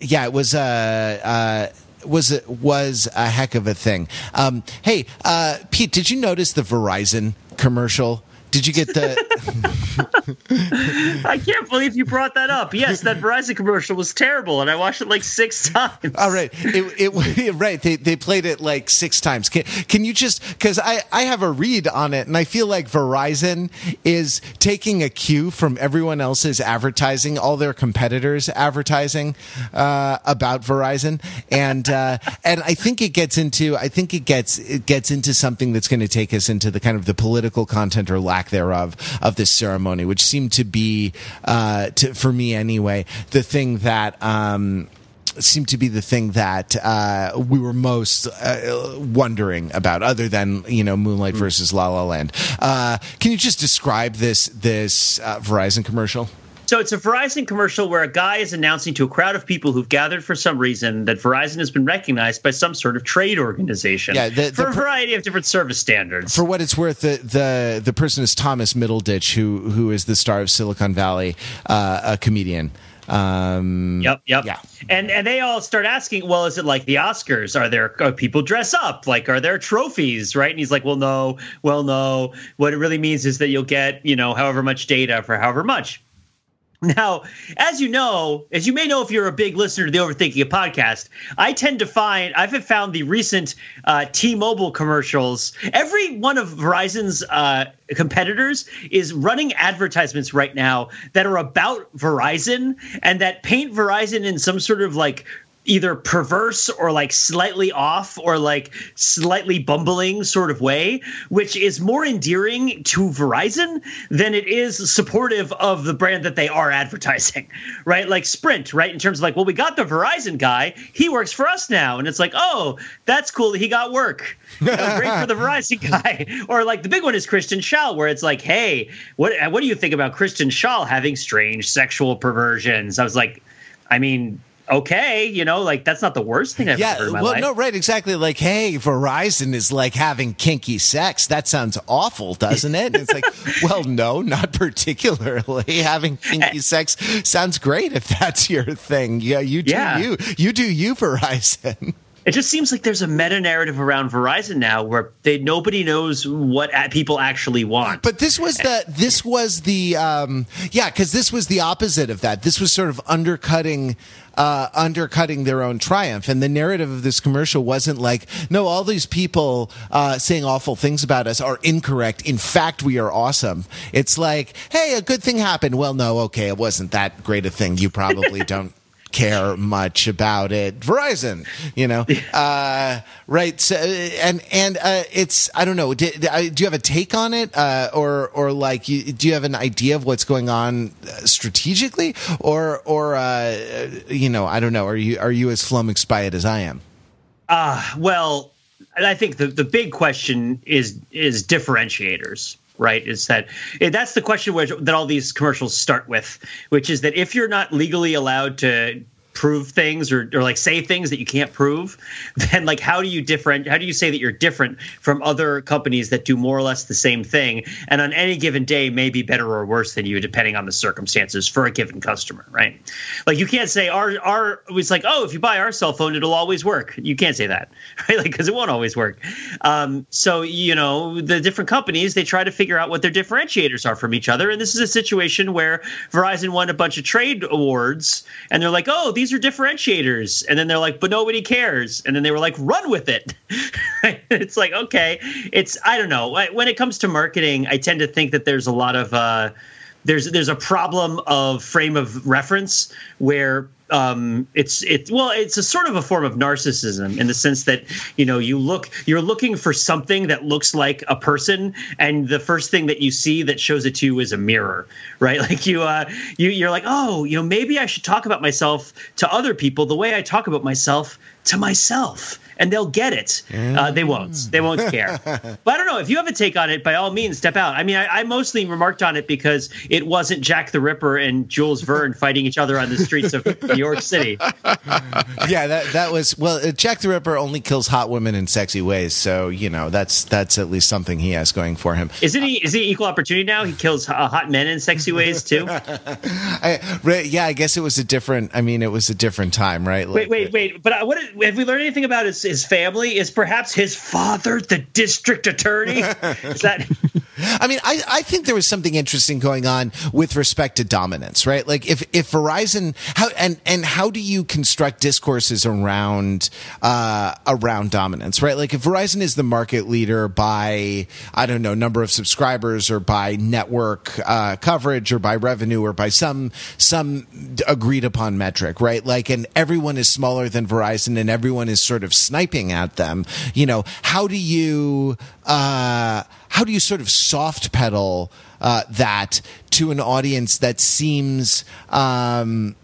yeah, it was uh, uh, was was a heck of a thing. Um, hey, uh, Pete, did you notice the Verizon commercial? Did you get the? [laughs] I can't believe you brought that up. Yes, that Verizon commercial was terrible, and I watched it like six times. All right, it, it [laughs] right. They they played it like six times. Can can you just because I I have a read on it, and I feel like Verizon is taking a cue from everyone else's advertising, all their competitors' advertising uh, about Verizon, and uh, and I think it gets into I think it gets it gets into something that's going to take us into the kind of the political content or lack thereof of this ceremony, which seemed to be uh, to, for me anyway the thing that. Um, seemed to be the thing that uh, we were most uh, wondering about, other than you know Moonlight versus La La Land. Uh, can you just describe this this uh, Verizon commercial? So it's a Verizon commercial where a guy is announcing to a crowd of people who've gathered for some reason that Verizon has been recognized by some sort of trade organization Yeah, the- for a variety of different service standards. For what it's worth, the the, the person is Thomas Middleditch, who who is the star of Silicon Valley, uh, a comedian. Um, Yep, yep. Yeah. And and they all start asking, well, is it like the Oscars? Are there are people dress up? Like, are there trophies? Right? And he's like, well, no, well, no. What it really means is that you'll get, you know, however much data for however much. Now, as you know, as you may know if you're a big listener to the Overthinking It podcast, I tend to find I've found the recent uh, T-Mobile commercials. Every one of Verizon's uh, competitors is running advertisements right now that are about Verizon and that paint Verizon in some sort of like either perverse or like slightly off or like slightly bumbling sort of way, which is more endearing to Verizon than it is supportive of the brand that they are [laughs] advertising, right? Like Sprint, right? In terms of like, well, we got the Verizon guy, he works for us now. And it's like, oh, that's cool that he got work. [laughs] You know, great for the Verizon guy. [laughs] Or like the big one is Kristen Schaal, where it's like, hey, what what do you think about Kristen Schaal having strange sexual perversions? I was like, I mean, okay, you know, like that's not the worst thing I've Yeah, ever heard in my well, life. no, right, exactly. Like, hey, Verizon is like having kinky sex. That sounds awful, doesn't it? And it's like, [laughs] well, no, not particularly. [laughs] Having kinky eh. sex sounds great if that's your thing. Yeah, you do Yeah. you. You do you, Verizon. [laughs] It just seems like there's a meta narrative around Verizon now where they nobody knows what a- people actually want. But this was the this was the um, yeah because this was the opposite of that. This was sort of undercutting uh, undercutting their own triumph, and the narrative of this commercial wasn't like no, all these people uh, saying awful things about us are incorrect. In fact, we are awesome. It's like hey, a good thing happened. Well, no, okay, it wasn't that great a thing. You probably [laughs] don't care much about it. Verizon, you know, [laughs] uh, right? So, and and uh, it's I don't know. Do, do you have a take on it, uh, or or like do you have an idea of what's going on uh, strategically, or or uh, you know I don't know. Are you are you as flummoxed by it as I am? well, I think the, the big question is is differentiators. Right, is that eh, that's the question that all these commercials start with, which is that if you're not legally allowed to prove things or, or like say things that you can't prove, [laughs] then like how do you different? How do you say that you're different from other companies that do more or less the same thing and on any given day may be better or worse than you depending on the circumstances for a given customer, right? Like you can't say our our it's like oh if you buy our cell phone it'll always work. You can't say that, [laughs] right? Like because it won't always work. Um, so you know the different companies they try to figure out what their differentiators are from each other, and this is a situation where Verizon won a bunch of trade awards, and they're like oh these are differentiators, and then they're like but nobody cares, and then they were like run with it. [laughs] it's like okay, it's I don't know. When it comes to marketing, I tend to think that there's a lot of uh, there's there's a problem of frame of reference where um, it's it well it's a sort of a form of narcissism in the sense that you know you look you're looking for something that looks like a person and the first thing that you see that shows it to you is a mirror right [laughs] like you uh you you're like oh you know maybe I should talk about myself to other people the way I talk about myself to myself and they'll get it. Uh, they won't. They won't care. [laughs] but I don't know. If you have a take on it, by all means, step out. I mean, I, I mostly remarked on it because it wasn't Jack the Ripper and Jules Verne fighting each other on the streets of [laughs] New York City. [laughs] yeah, that that was well. uh, Jack the Ripper only kills hot women in sexy ways, so you know that's that's at least something he has going for him. Isn't he? Is he equal opportunity now? He kills uh, hot men in sexy ways too. [laughs] I, yeah, I guess it was a different. I mean, it was a different time, right? Wait, wait, wait! But uh, what have we learned anything about his, his family? Is perhaps his father the district attorney? [laughs] Is that? I mean, I, I think there was something interesting going on with respect to dominance, right? Like if, if Verizon, how, and, and how do you construct discourses around, uh, around dominance, right? Like if Verizon is the market leader by, I don't know, number of subscribers or by network, uh, coverage or by revenue or by some, some agreed upon metric, right? Like, and everyone is smaller than Verizon and everyone is sort of sniping at them, you know, how do you, uh, how do you sort of soft pedal uh, that to an audience that seems um,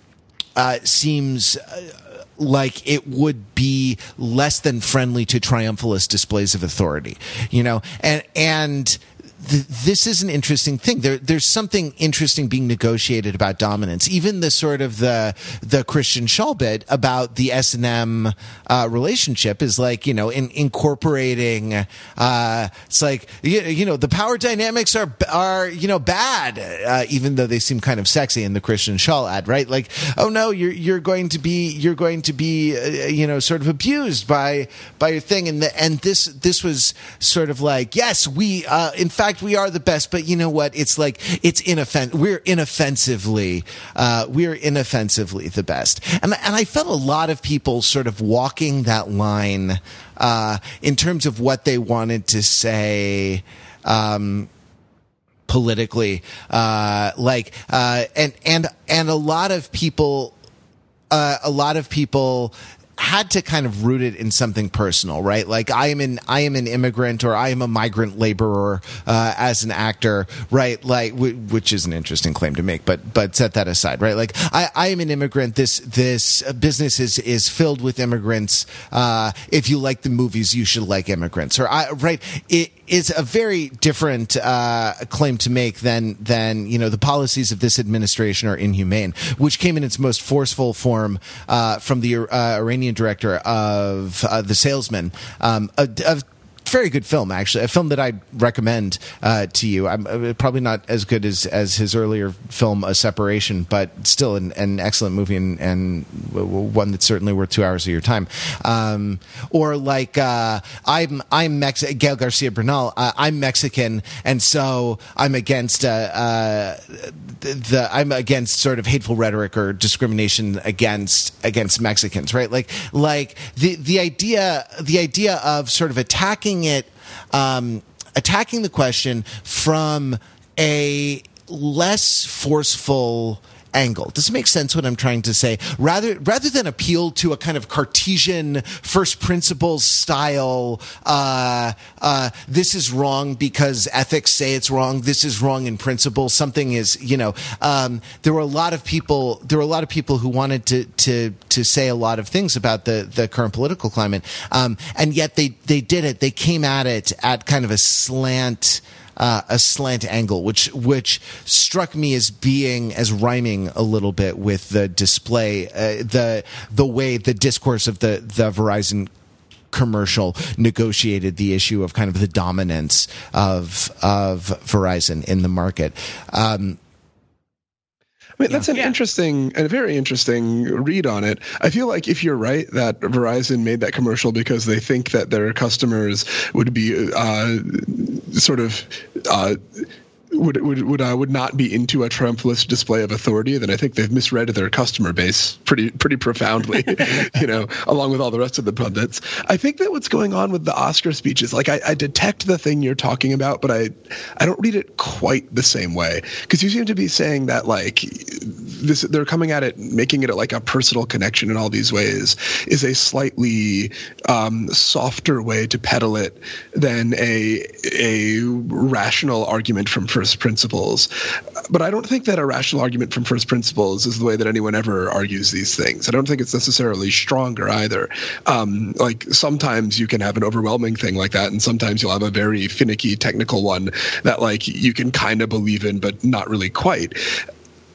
uh, seems uh, like it would be less than friendly to triumphalist displays of authority, you know, and and th- this is an interesting thing. There, there's something interesting being negotiated about dominance. Even the sort of the the Kristen Schaal bit about the S and M uh, relationship is like you know in, incorporating. Uh, it's like you, you, know the power dynamics are are you know bad, uh, even though they seem kind of sexy in the Kristen Schaal ad, right? Like oh no, you're you're going to be you're going to be uh, you know sort of abused by by your thing, and the, and this this was sort of like yes we uh, in fact we are the best, but you know what? It's like it's inoffen- we're inoffensively uh, we're inoffensively the best, and and I felt a lot of people sort of walking that line uh, in terms of what they wanted to say. Um, politically, uh, like, uh, and and and a lot of people, uh, a lot of people had to kind of root it in something personal, right? Like I am an I am an immigrant or I am a migrant laborer uh, as an actor, right? Like w- which is an interesting claim to make, but but set that aside, right? Like I, I am an immigrant. This this business is is filled with immigrants. Uh, if you like the movies, you should like immigrants, or I right. It, is a very different uh, claim to make than than you know the policies of this administration are inhumane, which came in its most forceful form uh, from the uh, Iranian director of uh, The Salesman, um, a very good film, actually. A film that I recommend uh, to you. I'm uh, probably not as good as, as his earlier film, A Separation, but still an, an excellent movie and, and, one that's certainly worth two hours of your time. Um, or like uh, I'm I'm Mex- Gael Garcia Bernal. Uh, I'm Mexican, and so I'm against uh, uh, the I'm against sort of hateful rhetoric or discrimination against against Mexicans, right? Like like the the idea the idea of sort of attacking it, um, attacking the question from a less forceful angle. Does it make sense what I'm trying to say? Rather, rather than appeal to a kind of Cartesian first principles style, uh, uh, this is wrong because ethics say it's wrong. This is wrong in principle. Something is, you know, um, there were a lot of people. There were a lot of people who wanted to to to say a lot of things about the the current political climate, um, and yet they they did it. They came at it at kind of a slant uh, a slant angle, which which struck me as being as rhyming a little bit with the display, uh, the the way the discourse of the the Verizon commercial negotiated the issue of kind of the dominance of of Verizon in the market. Um, I mean, that's an yeah. interesting and a very interesting read on it. I feel like if you're right that Verizon made that commercial because they think that their customers would be uh, sort of uh, would would would uh, would not be into a triumphalist display of authority, then I think they've misread their customer base pretty pretty profoundly. [laughs] you know, along with all the rest of the pundits. I think that what's going on with the Oscar speeches, like I, I detect the thing you're talking about, but I I don't read it quite the same way because you seem to be saying that like this they're coming at it making it like a personal connection in all these ways is a slightly um, softer way to peddle it than a a rational argument from first principles. But I don't think that a rational argument from first principles is the way that anyone ever argues these things. I don't think it's necessarily stronger either. Um, like sometimes you can have an overwhelming thing like that, and sometimes you'll have a very finicky technical one that like you can kind of believe in, but not really quite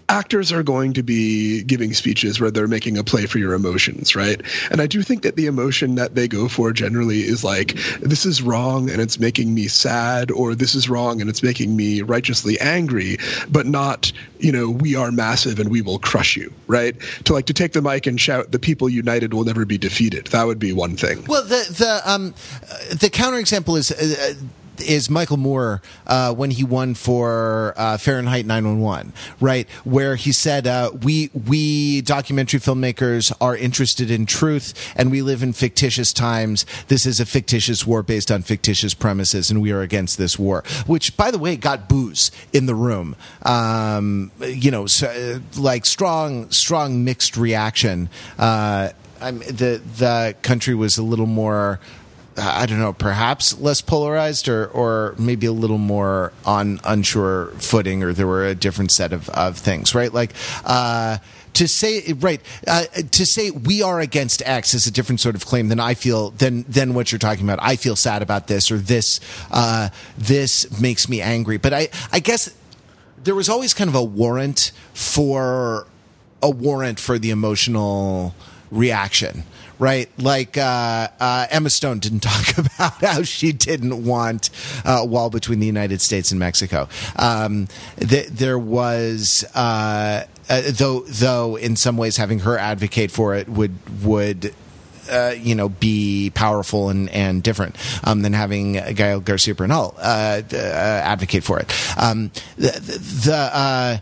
actors are going to be giving speeches where they're making a play for your emotions, right? And I do think that the emotion that they go for generally is like, this is wrong and it's making me sad, or this is wrong and it's making me righteously angry, but not, you know, we are massive and we will crush you, right? To like to take the mic and shout, the people united will never be defeated. That would be one thing. Well, the the um the counterexample is. Uh, is Michael Moore uh, when he won for uh, Fahrenheit 911, right? Where he said, uh, "We we documentary filmmakers are interested in truth, and we live in fictitious times. This is a fictitious war based on fictitious premises, and we are against this war." Which, by the way, got boos in the room. Um, you know, so, like strong, strong mixed reaction. Uh, I'm, the the country was a little more I don't know, perhaps less polarized or, or maybe a little more on unsure footing, or there were a different set of, of things, right? Like, uh, to say right uh, to say we are against X is a different sort of claim than I feel than than what you're talking about. I feel sad about this or this uh, this makes me angry. But I I guess there was always kind of a warrant for a warrant for the emotional reaction right? Like uh, uh, Emma Stone didn't [laughs] talk about how she didn't want uh, a wall between the United States and Mexico. Um, th- there was. Uh, uh, though, though, in some ways, having her advocate for it would would uh, you know, be powerful and, and different um, than having Gael Garcia Bernal uh, uh, advocate for it. Um, the the,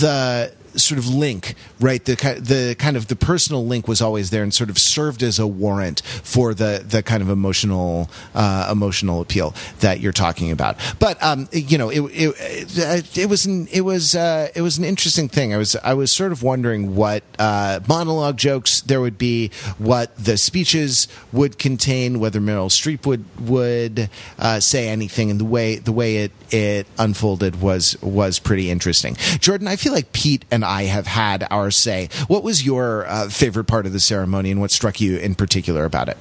the sort of link, right? The the kind of the personal link was always there and sort of served as a warrant for the the kind of emotional uh, emotional appeal that you're talking about. But um, you know, it it, it was an, it was uh, it was an interesting thing. I was I was sort of wondering what uh, monologue jokes there would be, what the speeches would contain, whether Meryl Streep would would uh, say anything, and the way the way it it unfolded was was pretty interesting. Jordan, I feel like Pete and I have had our say. What was your uh, favorite part of the ceremony, and what struck you in particular about it?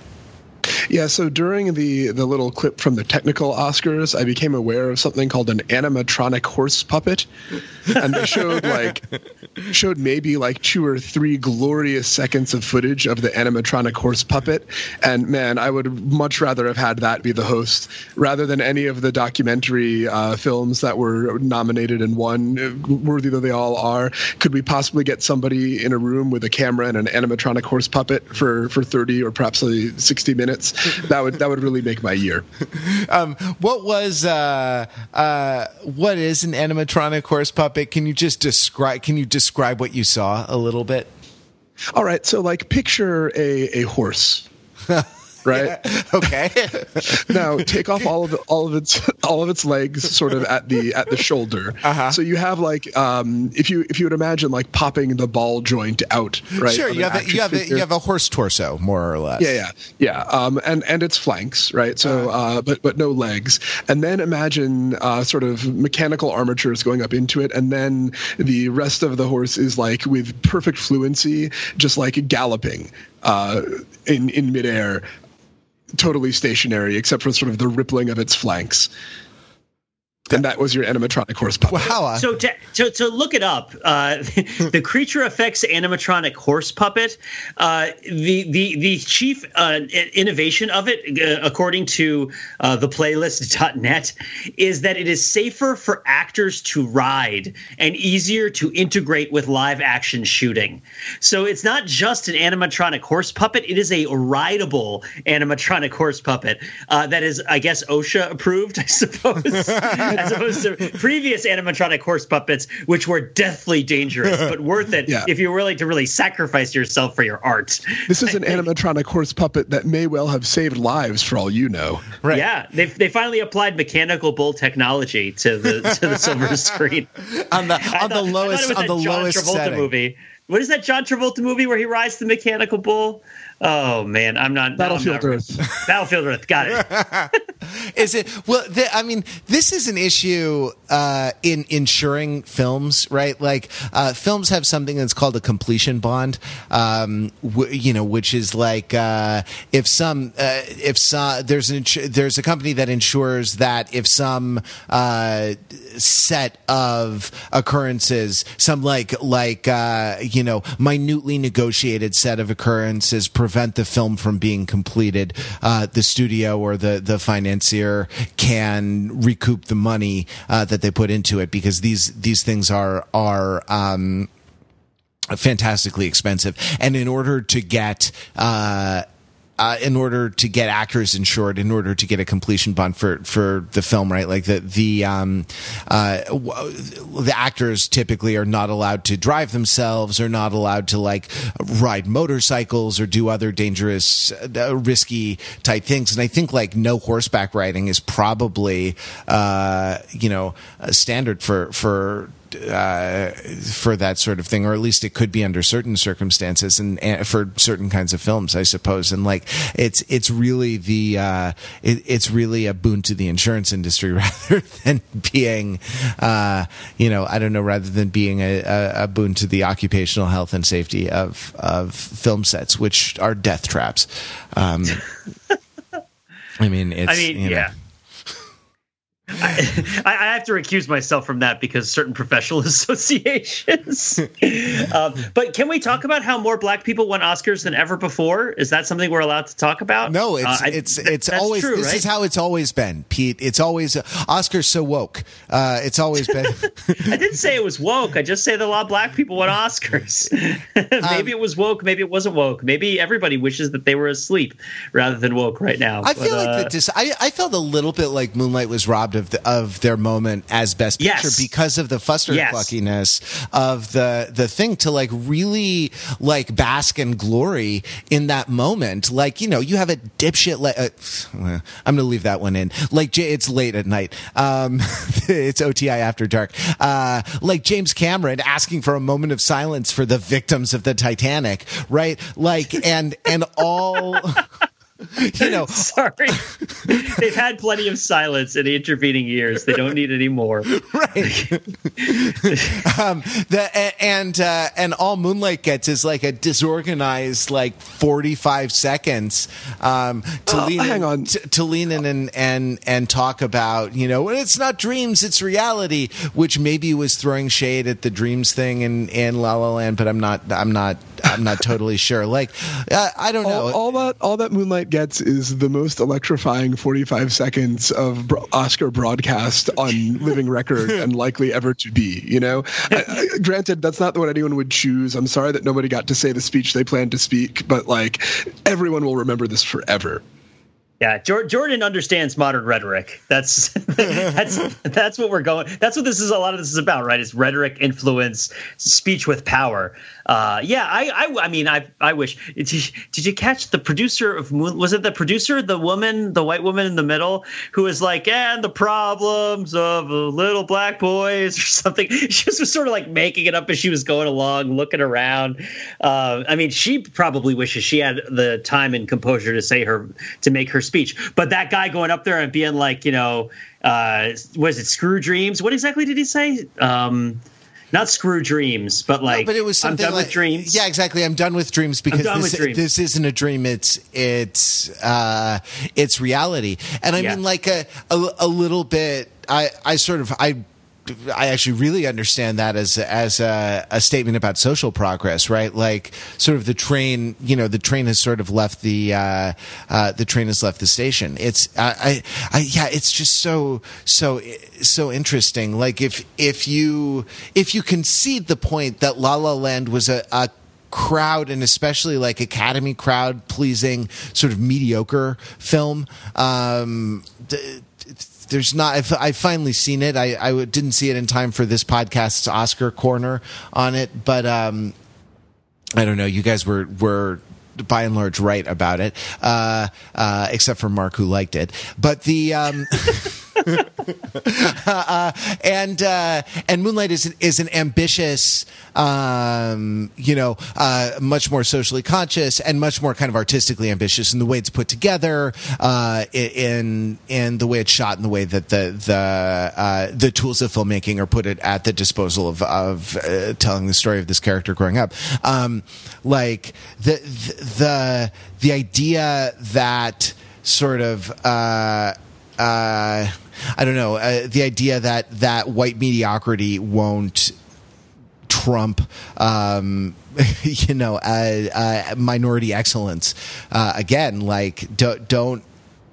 Yeah, so during the the little clip from the technical Oscars, I became aware of something called an animatronic horse puppet, and they showed like showed maybe like two or three glorious seconds of footage of the animatronic horse puppet, and man, I would much rather have had that be the host rather than any of the documentary uh, films that were nominated and won, worthy though they all are. Could we possibly get somebody in a room with a camera and an animatronic horse puppet for for thirty or perhaps sixty minutes? Minutes. That would that would really make my year. [laughs] Um, what was uh, uh, what is an animatronic horse puppet? Can you just describe? Can you describe what you saw a little bit? All right, so like picture a a horse. [laughs] right? Yeah. [laughs] Okay. [laughs] now take off all of all of its all of its legs, sort of at the at the shoulder. Uh-huh. So you have like um, if you if you would imagine like popping the ball joint out, right? Sure. You have a, you have a, you have a horse torso, more or less. Yeah, yeah, yeah. Um, and and its flanks, right? So, uh-huh. uh, but but no legs. And then imagine uh, sort of mechanical armatures going up into it, and then the rest of the horse is like with perfect fluency, just like galloping uh, in in midair totally stationary except for sort of the rippling of its flanks and that was your animatronic horse puppet. Wow. So to, to, to look it up, uh, [laughs] the creature effects animatronic horse puppet, uh, the, the, the chief uh, innovation of it, uh, according to uh, the playlist.net, is that it is safer for actors to ride and easier to integrate with live action shooting. So it's not just an animatronic horse puppet, it is a rideable animatronic horse puppet uh, that is, I guess, OSHA approved, I suppose. [laughs] [laughs] [laughs] as opposed to previous animatronic horse puppets, which were deathly dangerous, [laughs] but worth it yeah. if you're willing to really sacrifice yourself for your art. This is an [laughs] animatronic horse puppet that may well have saved lives for all you know. Right. Yeah, they they finally applied mechanical bull technology to the to the silver screen on the on thought, the lowest on the John lowest Travolta setting. movie. What is that John Travolta movie where he rides the mechanical bull? Oh man, I'm not Battlefield no, Earth. [laughs] Battlefield Earth, got it. [laughs] is it well? The, I mean, this is an issue uh, in insuring films, right? Like uh, films have something that's called a completion bond, um, w- you know, which is like uh, if some uh, if some there's an insu- there's a company that ensures that if some uh, set of occurrences, some like like uh, you know minutely negotiated set of occurrences prevent the film from being completed, uh, the studio or the the financier can recoup the money uh, that they put into it because these these things are are um, fantastically expensive, and in order to get uh, uh, in order to get actors insured, in order to get a completion bond for, for the film, right? Like the the um, uh, the actors typically are not allowed to drive themselves, or not allowed to like ride motorcycles or do other dangerous, uh, risky type things. And I think like no horseback riding is probably uh, you know a standard for for uh, for that sort of thing, or at least it could be under certain circumstances and, and for certain kinds of films, I suppose. And like it's it's really the uh, it, it's really a boon to the insurance industry [laughs] rather than being uh, you know I don't know rather than being a, a, a boon to the occupational health and safety of of film sets, which are death traps. Um, [laughs] I mean, it's I mean, you know, yeah. I, I have to recuse myself from that because certain professional [laughs] associations. um, but can we talk about how more black people won Oscars than ever before? Is that something we're allowed to talk about? No, it's Uh, I- it's th- it's that's always true, this right? is how it's always been, Pete. It's always Oscars so woke. Uh, it's always been. [laughs] I didn't say it was woke. I just say that a lot of black people won Oscars. [laughs] maybe it was woke. Maybe it wasn't woke. Maybe everybody wishes that they were asleep rather than woke right now. I But, feel like uh, that. Dis- I I felt a little bit like Moonlight was robbed of the, of their moment as best picture Yes. because of the fuster Yes. of the the thing to like really like bask and glory in that moment. Like you know, you have a dipshit. Le- uh, [sighs] I'm to leave that one in. Like it's late at night. Um, [laughs] it's OTI after dark. Uh, like James Cameron asking for a moment of silence for the victims of the Titanic, right? Like and and all. [laughs] [laughs] You know, [laughs] Sorry. They've had plenty of silence in the intervening years. They don't need any more. [laughs] right um the and uh and all moonlight gets is like a disorganized like 45 seconds um to Uh, lean hang in, on. To, to lean in and and and talk about you know it's not dreams it's reality which maybe was throwing shade at the dreams thing in in la la land but i'm not i'm not i'm not totally sure like uh, i don't know all, all that all that Moonlight gets is the most electrifying 45 seconds of Oscar broadcast on living record [laughs] and likely ever to be. You know, I, I, granted that's not what anyone would choose. I'm sorry that nobody got to say the speech they planned to speak, but like everyone will remember this forever. Yeah, Jordan understands modern rhetoric. That's [laughs] that's that's what we're going. That's what this is. A lot of this is about, right? Is rhetoric, influence, speech with power. Uh, yeah, I, I, I mean, I, I wish. Did you, catch the producer of Moon? Was it the producer, the woman, the white woman in the middle, who was like, "And the problems of little black boys" or something? [laughs] She just was sort of like making it up as she was going along, looking around. Uh, I mean, she probably wishes she had the time and composure to say her to make her speech. But that guy going up there and being like, you know, uh, was it Screw Dreams? What exactly did he say? Um, not Screw Dreams, but like, but it was I'm something done like, with dreams. Yeah, exactly. I'm done with dreams because this, dreams. this isn't a dream. It's it's uh, it's reality. And I Yeah. mean, like a, a a little bit. I I sort of I. I actually really understand that as as a, a statement about social progress, right? Like, sort of the train, you know, the train has sort of left the uh, uh, the train has left the station. It's I, I, yeah, it's just so so so interesting. Like, if if you if you concede the point that La La Land was a, a crowd and especially like academy crowd pleasing sort of mediocre film um there's not I've, I've finally seen it I, I didn't see it in time for this podcast's oscar corner on it but um i don't know. You guys were were by and large right about it uh uh except for mark who liked it. But the um [laughs] uh, [laughs] and uh, and Moonlight is is an ambitious, um, you know, uh, much more socially conscious and much more kind of artistically ambitious in the way it's put together, uh, in in the way it's shot, in the way that the the uh, the tools of filmmaking are put at the disposal of of uh, telling the story of this character growing up. Um, like the the the idea that sort of. Uh, I don't know uh, the idea that that white mediocrity won't trump um, [laughs] you know uh, uh, minority excellence. Uh, again like don't don't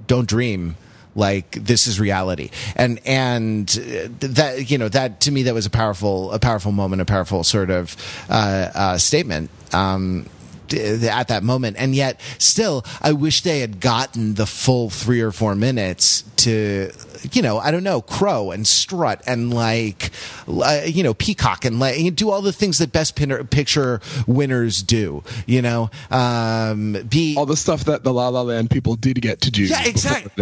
don't dream like this is reality. And and uh, that you know that to me that was a powerful a powerful moment a powerful sort of uh, uh, statement. Um, at that moment and yet still i wish they had gotten the full three or four minutes to you know i don't know crow and strut and like uh, you know peacock and like do all the things that best picture winners do you know um be All the stuff that the La La Land people did get to do. Yeah, exact-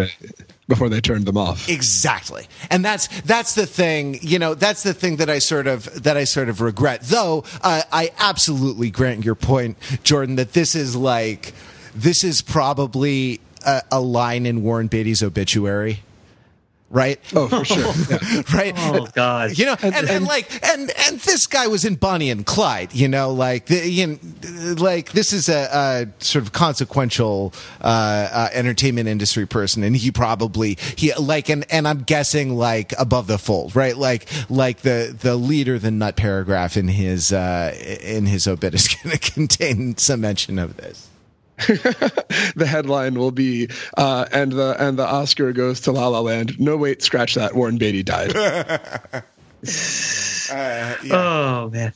before they turned them off. Exactly. And that's that's the thing, you know, that's the thing that I sort of that I sort of regret. Though uh, I absolutely grant your point, Jordan, that this is like this is probably a, a line in Warren Beatty's obituary right? Oh, for sure. [laughs] Yeah. right? Oh God. You know, and, and, and, like, and and this guy was in Bonnie and Clyde. You know, like, the, you know, like this is a, a sort of consequential uh, uh, entertainment industry person, and he probably he like, and and I'm guessing like above the fold, right? Like, like the the leader, the nut paragraph in his uh, in his obit is [laughs] going to contain some mention of this. [laughs] the headline will be uh, and the and the Oscar goes to La La Land. No wait, scratch that. Warren Beatty died. [laughs] uh, yeah. Oh man.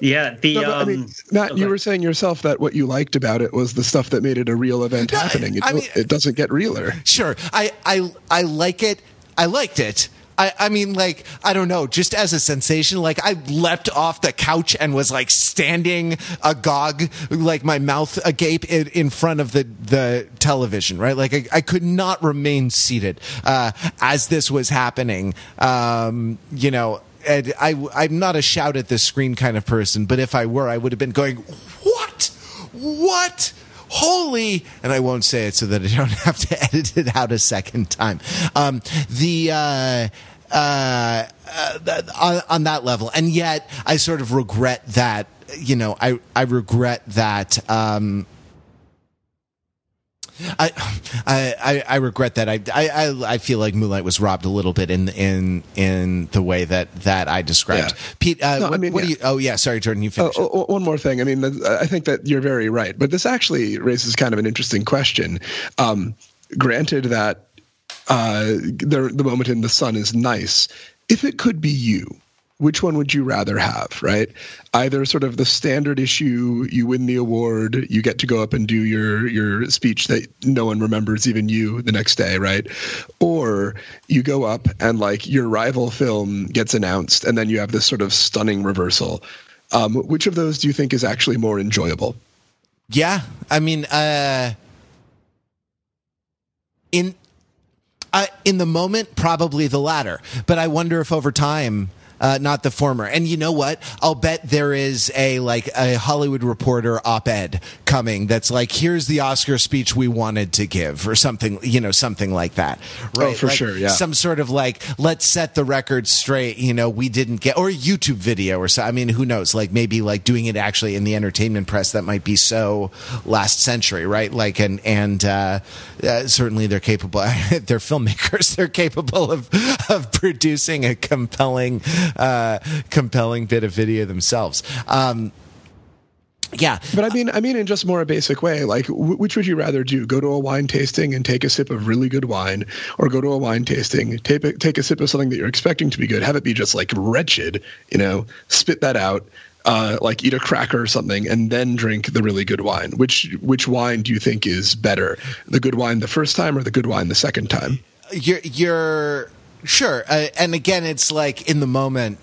Yeah, the no, I mean, um, Matt, okay. you were saying yourself that what you liked about it was the stuff that made it a real event no, happening. It, I mean, it doesn't get realer. Sure, I, I I like it. I liked it. I, I mean, like, I don't know, just as a sensation, like, I leapt off the couch and was like standing agog, like my mouth agape in, in front of the, the television, right? Like, I, I could not remain seated, uh, as this was happening. Um, you know, and I, I'm not a shout at the screen kind of person, but if I were, I would have been going, what? What? Holy and i won't say it so that i don't [laughs] have to edit it out a second time. Um, the uh, uh, uh, on, on, that level. And yet i sort of regret that you know i i regret that um, I, I I regret that. I, I I feel like Moonlight was robbed a little bit in in in the way that that I described. Yeah. Pete, uh, no, what, I mean, what yeah. do you? Oh yeah, sorry, Jordan, you finished. Oh, one more thing. I mean, I think that you're very right, but this actually raises kind of an interesting question. Um, granted that uh, the the moment in the sun is nice, if it could be you, which one would you rather have, right? Either sort of the standard issue, you win the award, you get to go up and do your your speech that no one remembers, even you, the next day, right? Or you go up and like your rival film gets announced, and then you have this sort of stunning reversal. Um, which of those do you think is actually more enjoyable? Yeah, I mean, uh, in uh, in the moment, probably the latter. But I wonder if over time uh, not the former. And you know what? I'll bet there is a like a Hollywood Reporter op-ed coming that's like, here's the Oscar speech we wanted to give, or something, you know, something like that. Oh, right? Oh, for like sure. Yeah. Some sort of like, let's set the record straight. You know, we didn't get or a YouTube video or so. I mean, who knows? Like maybe like doing it actually in the entertainment press that might be so last century, right? Like and and uh, uh, certainly they're capable. [laughs] they're filmmakers. [laughs] They're capable of of producing a compelling [laughs] uh, compelling bit of video themselves. Um, yeah, but I mean, I mean, in just more a basic way, like, w- which would you rather do? Go to a wine tasting and take a sip of really good wine, or go to a wine tasting, take a, take a sip of something that you're expecting to be good, have it be just like wretched, you know, spit that out, uh, like eat a cracker or something, and then drink the really good wine. Which which wine do you think is better, the good wine the first time or the good wine the second time? You're you're Sure, uh, and again, it's like in the moment.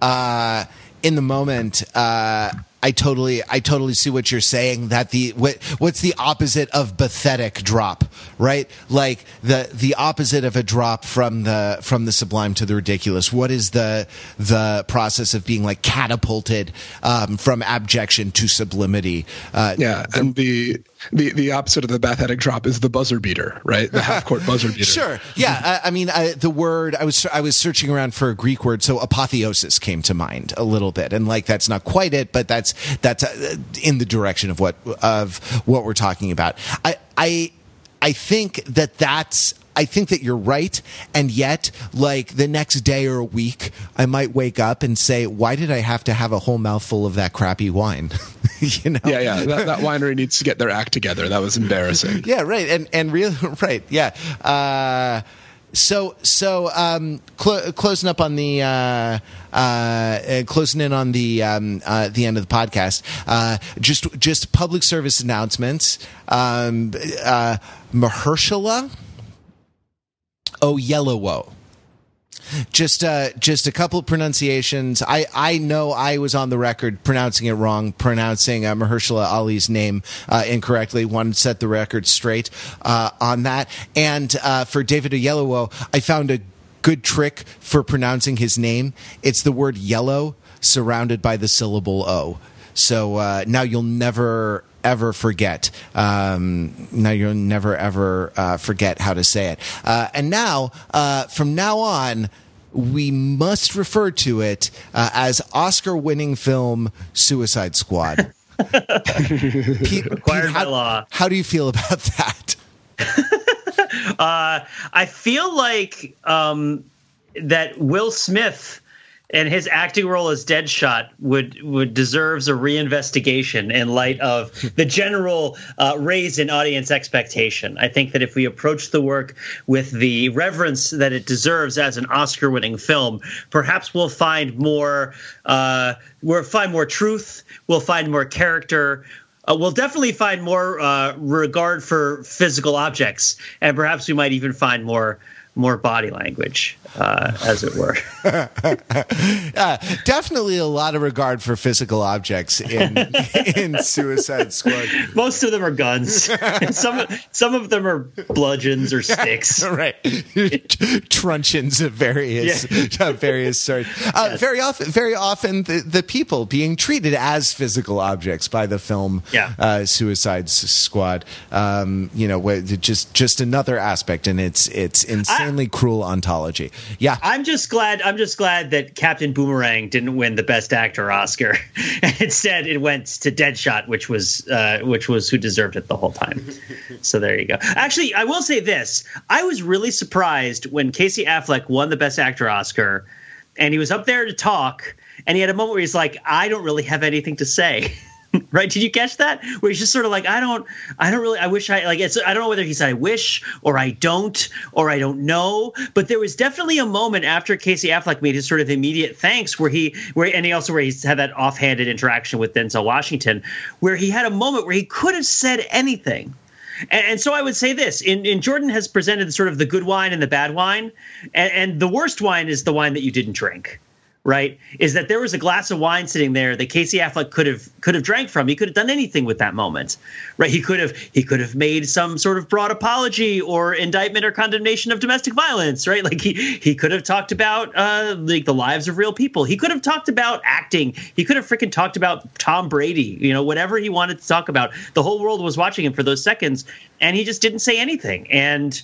Uh, in the moment, uh, I totally, I totally see what you're saying. That the what, what's the opposite of bathetic drop, right? Like the the opposite of a drop from the from the sublime to the ridiculous. What is the the process of being like catapulted um, from abjection to sublimity? Uh, yeah, and the the the opposite of the bathetic drop is the buzzer beater, right? The half court buzzer [laughs] beater. Sure. Yeah. I, I mean, I, the word I was I was searching around for a Greek word, so apotheosis came to mind a little bit, and like that's not quite it, but that's that's uh, in the direction of what of what we're talking about. I I I think that that's I think that you're right. And yet, like the next day or a week, I might wake up and say, why did I have to have a whole mouthful of that crappy wine? [laughs] you know? Yeah, yeah. That, that, winery needs to get their act together. That was embarrassing. [laughs] yeah, right. And, and really, [laughs] right. Yeah. Uh, so so um, cl- closing up on the uh, uh, closing in on the um, uh, the end of the podcast. Uh, just just public service announcements. Um, uh, Mahershala Oyelowo. just uh, just a couple pronunciations. I, I know I was on the record pronouncing it wrong, pronouncing uh, Mahershala Ali's name uh, incorrectly. Wanted to set the record straight uh, on that. And uh, for David Oyelowo, I found a good trick for pronouncing his name. It's the word yellow surrounded by the syllable O. So uh, now you'll never ever forget. Um, now you'll never ever uh, forget how to say it. Uh, and now, uh, from now on, we must refer to it uh, as Oscar-winning film Suicide Squad. [laughs] Pete, Required Pete, by law. How do you feel about that? [laughs] Uh, I feel like um, that Will Smith and his acting role as Deadshot would would deserves a reinvestigation in light of the general uh, raise in audience expectation. I think that if we approach the work with the reverence that it deserves as an Oscar-winning film, perhaps we'll find more. Uh, we'll find more truth. We'll find more character. Uh, we'll definitely find more uh, regard for physical objects, and perhaps we might even find more more body language, uh, as it were. [laughs] Uh, definitely a lot of regard for physical objects in [laughs] in Suicide Squad. Most of them are guns. [laughs] some some of them are bludgeons or sticks. right truncheons of various of various sorts uh, very often very often the, the people being treated as physical objects by the film Yeah. uh, suicide squad um, you know just just another aspect and it's it's insanely cruel ontology yeah I'm just glad. I'm just glad that Captain Boomerang didn't win the Best Actor Oscar. [laughs] Instead, it went to Deadshot, which was uh, which was who deserved it the whole time. so there you go. Actually, I will say this: I was really surprised when Casey Affleck won the Best Actor Oscar, and he was up there to talk, and he had a moment where he's like, "I don't really have anything to say." [laughs] [laughs] right? Did you catch that? Where he's just sort of like, I don't, I don't really, I wish I like. It's, I don't know whether he said I wish or I don't or I don't know. But there was definitely a moment after Casey Affleck made his sort of immediate thanks, where he, where and he also where he's had that offhanded interaction with Denzel Washington, where he had a moment where he could have said anything. And, and so I would say this: in, in Jordan has presented sort of the good wine and the bad wine, and, and the worst wine is the wine that you didn't drink right is that there was a glass of wine sitting there that Casey Affleck could have could have drank from. He could have done anything with that moment right? He could have he could have made some sort of broad apology or indictment or condemnation of domestic violence right? Like he he could have talked about uh like the lives of real people. He could have talked about acting. He could have freaking talked about Tom Brady you know whatever he wanted to talk about. The whole world was watching him for those seconds and he just didn't say anything. And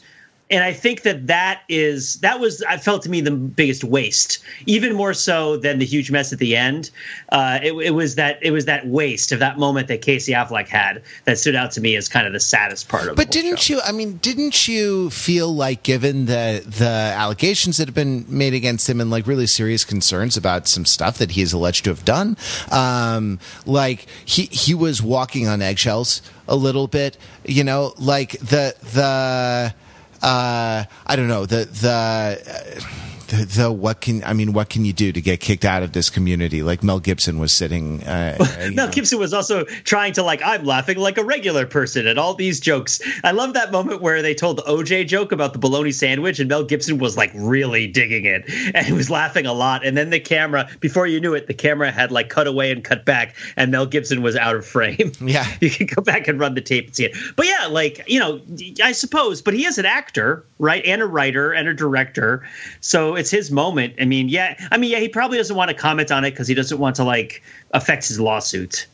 and I think that that is that was I felt to me the biggest waste, even more so than the huge mess at the end. Uh, it, it was that it was that waste of that moment that Casey Affleck had that stood out to me as kind of the saddest part of. It. But didn't show. you? I mean, didn't you feel like, given the the allegations that have been made against him and like really serious concerns about some stuff that he is alleged to have done, um, like he he was walking on eggshells a little bit, you know, like the the uh, I don't know the the. Uh, the, the what can I mean? What can you do to get kicked out of this community? Like Mel Gibson was sitting. Uh, [laughs] Mel know. Gibson was also trying to like I'm laughing like a regular person at all these jokes. I love that moment where they told the OJ joke about the bologna sandwich and Mel Gibson was like really digging it [laughs] and he was laughing a lot. And then the camera, before you knew it, the camera had like cut away and cut back and Mel Gibson was out of frame. [laughs] Yeah. you can go back and run the tape and see it. But yeah, like you know, I suppose. But he is an actor, right, and a writer and a director, so it's his moment. I mean, yeah, I mean, yeah, he probably doesn't want to comment on it because he doesn't want to like affect his lawsuit,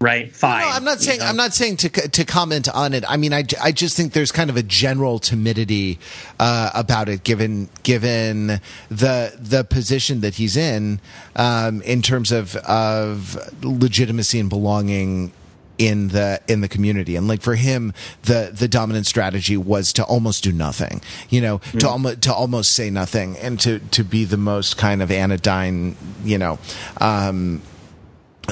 right? Fine. No, I'm not you saying know? I'm not saying to to comment on it. I mean, I, I just think there's kind of a general timidity uh, about it, given given the the position that he's in um, in terms of of legitimacy and belonging in the in the community. And like for him the the dominant strategy was to almost do nothing you know to almost to almost say nothing and to to be the most kind of anodyne you know um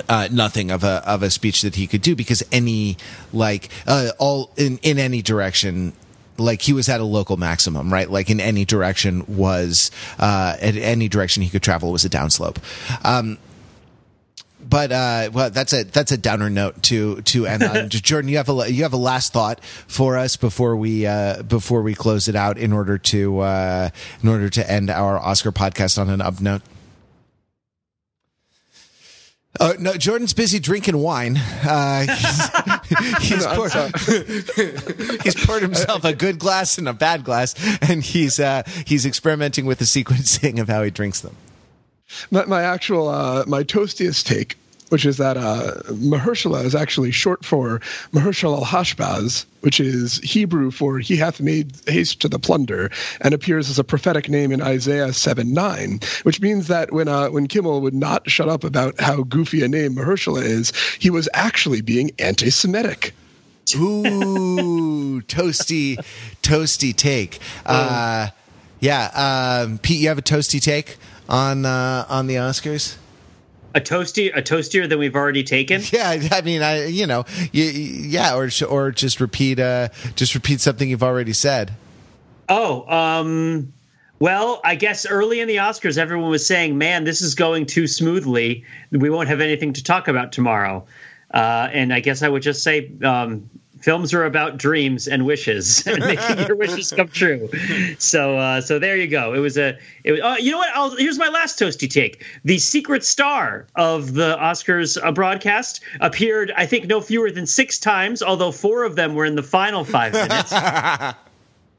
uh, nothing of a of a speech that he could do because any like uh, all in in any direction like he was at a local maximum right? Like in any direction was uh at any direction he could travel was a downslope. Um but uh, well, that's a that's a downer note to to end on. [laughs] Jordan, you have a you have a last thought for us before we uh, before we close it out in order to uh, in order to end our Oscar podcast on an up note. Uh, no, Jordan's busy drinking wine. Uh, he's, [laughs] he's, No, poured, [laughs] he's poured himself a good glass and a bad glass, and he's uh, he's experimenting with the sequencing of how he drinks them. My, my actual uh, my toastiest take, which is that uh, Mahershala is actually short for Maher-shalal-hash-baz, which is Hebrew for "He hath made haste to the plunder," and appears as a prophetic name in Isaiah seven nine, which means that when uh, when Kimmel would not shut up about how goofy a name Mahershala is, he was actually being anti-Semitic. Ooh, toasty, toasty take. Uh, yeah, um, Pete, you have a toasty take on uh, on the Oscars? A toasty, a toastier than we've already taken. [laughs] Yeah, I mean, I you know, you, yeah, or or just repeat uh, just repeat something you've already said. Oh, um, well, I guess early in the Oscars, everyone was saying, "Man, this is going too smoothly. We won't have anything to talk about tomorrow." Uh, and I guess I would just say, um, films are about dreams and wishes [laughs] and making your wishes come true. So, uh, so there you go. It was a. It was, uh, you know what? I'll, here's my last toasty take. The secret star of the Oscars uh, broadcast appeared, I think, no fewer than six times, although four of them were in the final five minutes. [laughs]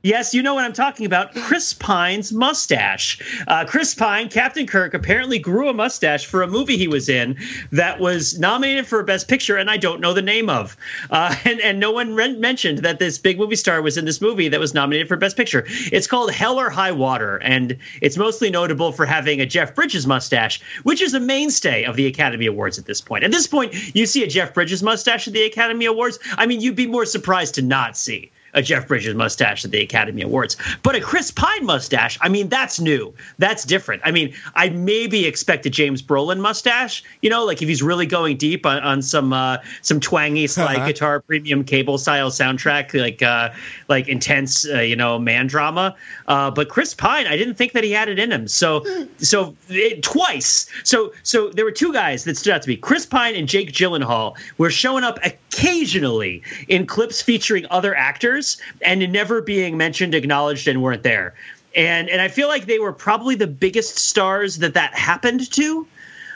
Yes, you know what I'm talking about. Chris Pine's mustache. Uh, Chris Pine, Captain Kirk, apparently grew a mustache for a movie he was in that was nominated for Best Picture, and I don't know the name of. Uh, [laughs] and, and no one re- mentioned that this big movie star was in this movie that was nominated for Best Picture. It's called Hell or High Water, and it's mostly notable for having a Jeff Bridges mustache, which is a mainstay of the Academy Awards at this point. At this point, you see a Jeff Bridges mustache at the Academy Awards. I mean, you'd be more surprised to not see a Jeff Bridges mustache at the Academy Awards. But a Chris Pine mustache, I mean, that's new. That's different. I mean, I maybe expect a James Brolin mustache, you know, like if he's really going deep on, on some uh, some twangy slide [laughs] Uh-huh. guitar premium cable style soundtrack, like uh, like intense, uh, you know, man drama. Uh, but Chris Pine, I didn't think that he had it in him. So so it, twice. So so there were two guys that stood out to me. Chris Pine and Jake Gyllenhaal were showing up occasionally in clips featuring other actors and never being mentioned, acknowledged, and weren't there. And and I feel like they were probably the biggest stars that that happened to.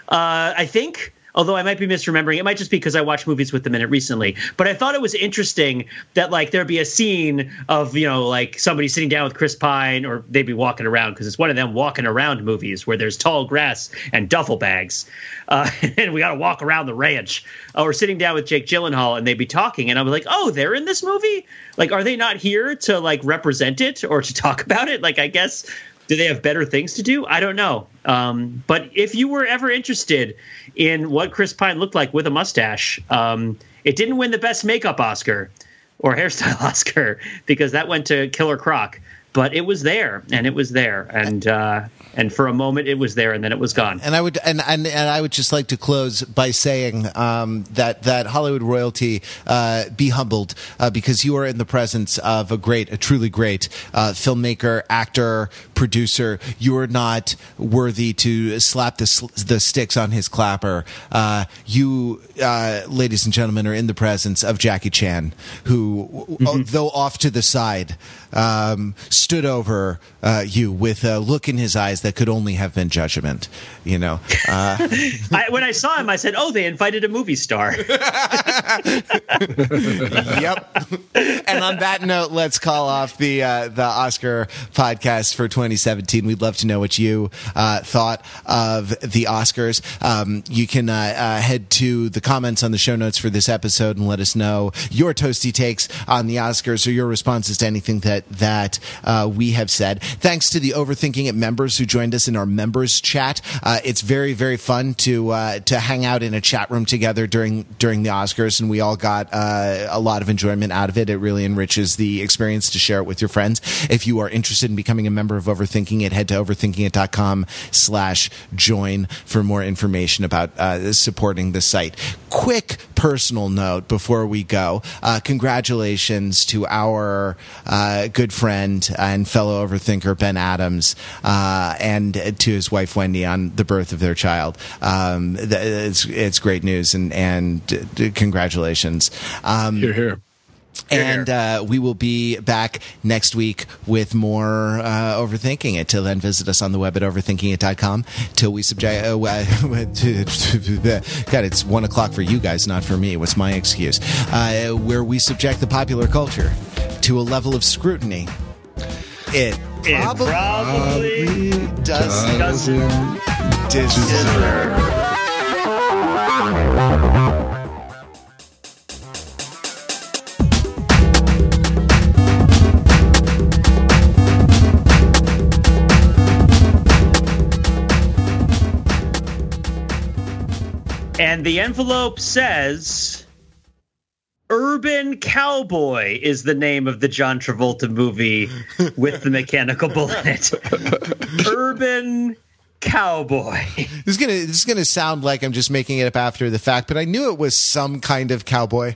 Uh, I think. Although I might be misremembering, it might just be because I watched movies with them in it recently. But I thought it was interesting that like there'd be a scene of you know like somebody sitting down with Chris Pine, or they'd be walking around because it's one of them walking around movies where there's tall grass and duffel bags, uh, [laughs] and we got to walk around the ranch. Or sitting down with Jake Gyllenhaal, and they'd be talking, and I was like, oh, they're in this movie. Like, are they not here to like represent it or to talk about it? Like, I guess do they have better things to do? I don't know. Um, but if you were ever interested in what Chris Pine looked like with a mustache, um, it didn't win the best makeup Oscar or [laughs] hairstyle Oscar because that went to Killer Croc. But it was there, and it was there, and uh, and for a moment it was there, and then it was gone. And I would and and, and I would just like to close by saying um, that that Hollywood royalty uh, be humbled uh, because you are in the presence of a great, a truly great uh, filmmaker, actor, producer. You are not worthy to slap the sl- the sticks on his clapper. Uh, you, uh, ladies and gentlemen, are in the presence of Jackie Chan, who, though off to the side, um, stood over uh, you with a look in his eyes that could only have been judgment. You know, uh, [laughs] I, when I saw him, I said, "Oh, they invited a movie star." [laughs] yep. and on that note, let's call off the uh, the Oscar podcast for 2017. We'd love to know what you uh, thought of the Oscars. Um, you can uh, uh, head to the comments on the show notes for this episode and let us know your toasty takes on the Oscars or your responses to anything that that uh, we have said. Thanks to the Overthinking It members who joined us in our members chat. Uh, it's very very fun to uh, to hang out in a chat room together during during the Oscars, and we all got uh, a lot of enjoyment out of it. It really enriches the experience to share it with your friends. If you are interested in becoming a member of Overthinking It, head to overthinkingit.com slash join for more information about uh, supporting the site. Quick personal note before we go. Uh, congratulations to our uh, good friend and fellow overthinker, Ben Adams, uh, and to his wife Wendy on the birth of their child. Um, it's it's great news and and congratulations. Um, here, here. And uh, we will be back next week with more uh, overthinking it. Till then, visit us on the web at overthinkingit.com. Till we subject. Uh, [laughs] God, it's one o'clock for you guys, not for me. What's my excuse? Uh, where we subject the popular culture to a level of scrutiny. It, It probably, probably doesn't doesn't deserve. And the envelope says Urban Cowboy is the name of the John Travolta movie with the mechanical bullet. [laughs] Urban Cowboy. This is gonna this is gonna sound like I'm just making it up after the fact, but I knew it was some kind of cowboy.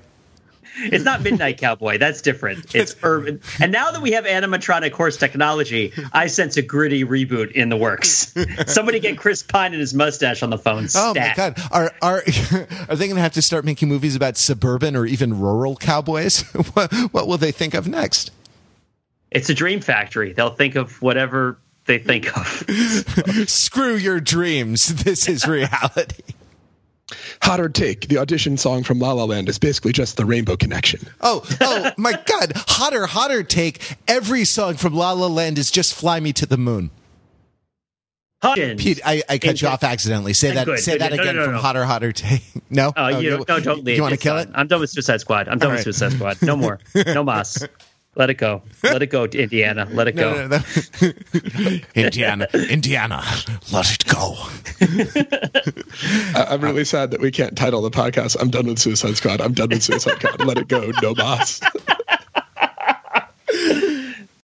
It's not Midnight Cowboy. That's different. It's [laughs] urban. And now that we have animatronic horse technology, I sense a gritty reboot in the works. [laughs] Somebody get Chris Pine and his mustache on the phone. Oh my god, are are [laughs] are they gonna have to start making movies about suburban or even rural cowboys? what, what will they think of next? It's a dream factory. They'll think of whatever they think of. Screw your dreams. This is reality. Hotter Take, the audition song from La La Land, is basically just the Rainbow Connection. Oh, oh [laughs] my god, hotter, hotter take. Every song from La La Land is just "Fly Me to the Moon." Hutchins. Pete, I, I cut you off accidentally. Say that. Good, say good. that No, no, again no, from no. hotter, hotter take. [laughs] No, uh, Oh, you you, no, don't leave. You want to kill done. it? I'm done with Suicide Squad. I'm done All with right. Suicide Squad. No [laughs] more. No mas. Let it go. Let it go, Indiana. Let it go. No, no, no. [laughs] Indiana, Indiana, let it go. I- I'm really sad that we can't title the podcast "I'm done with Suicide Squad." I'm done with Suicide Squad. Let it go, no boss. [laughs]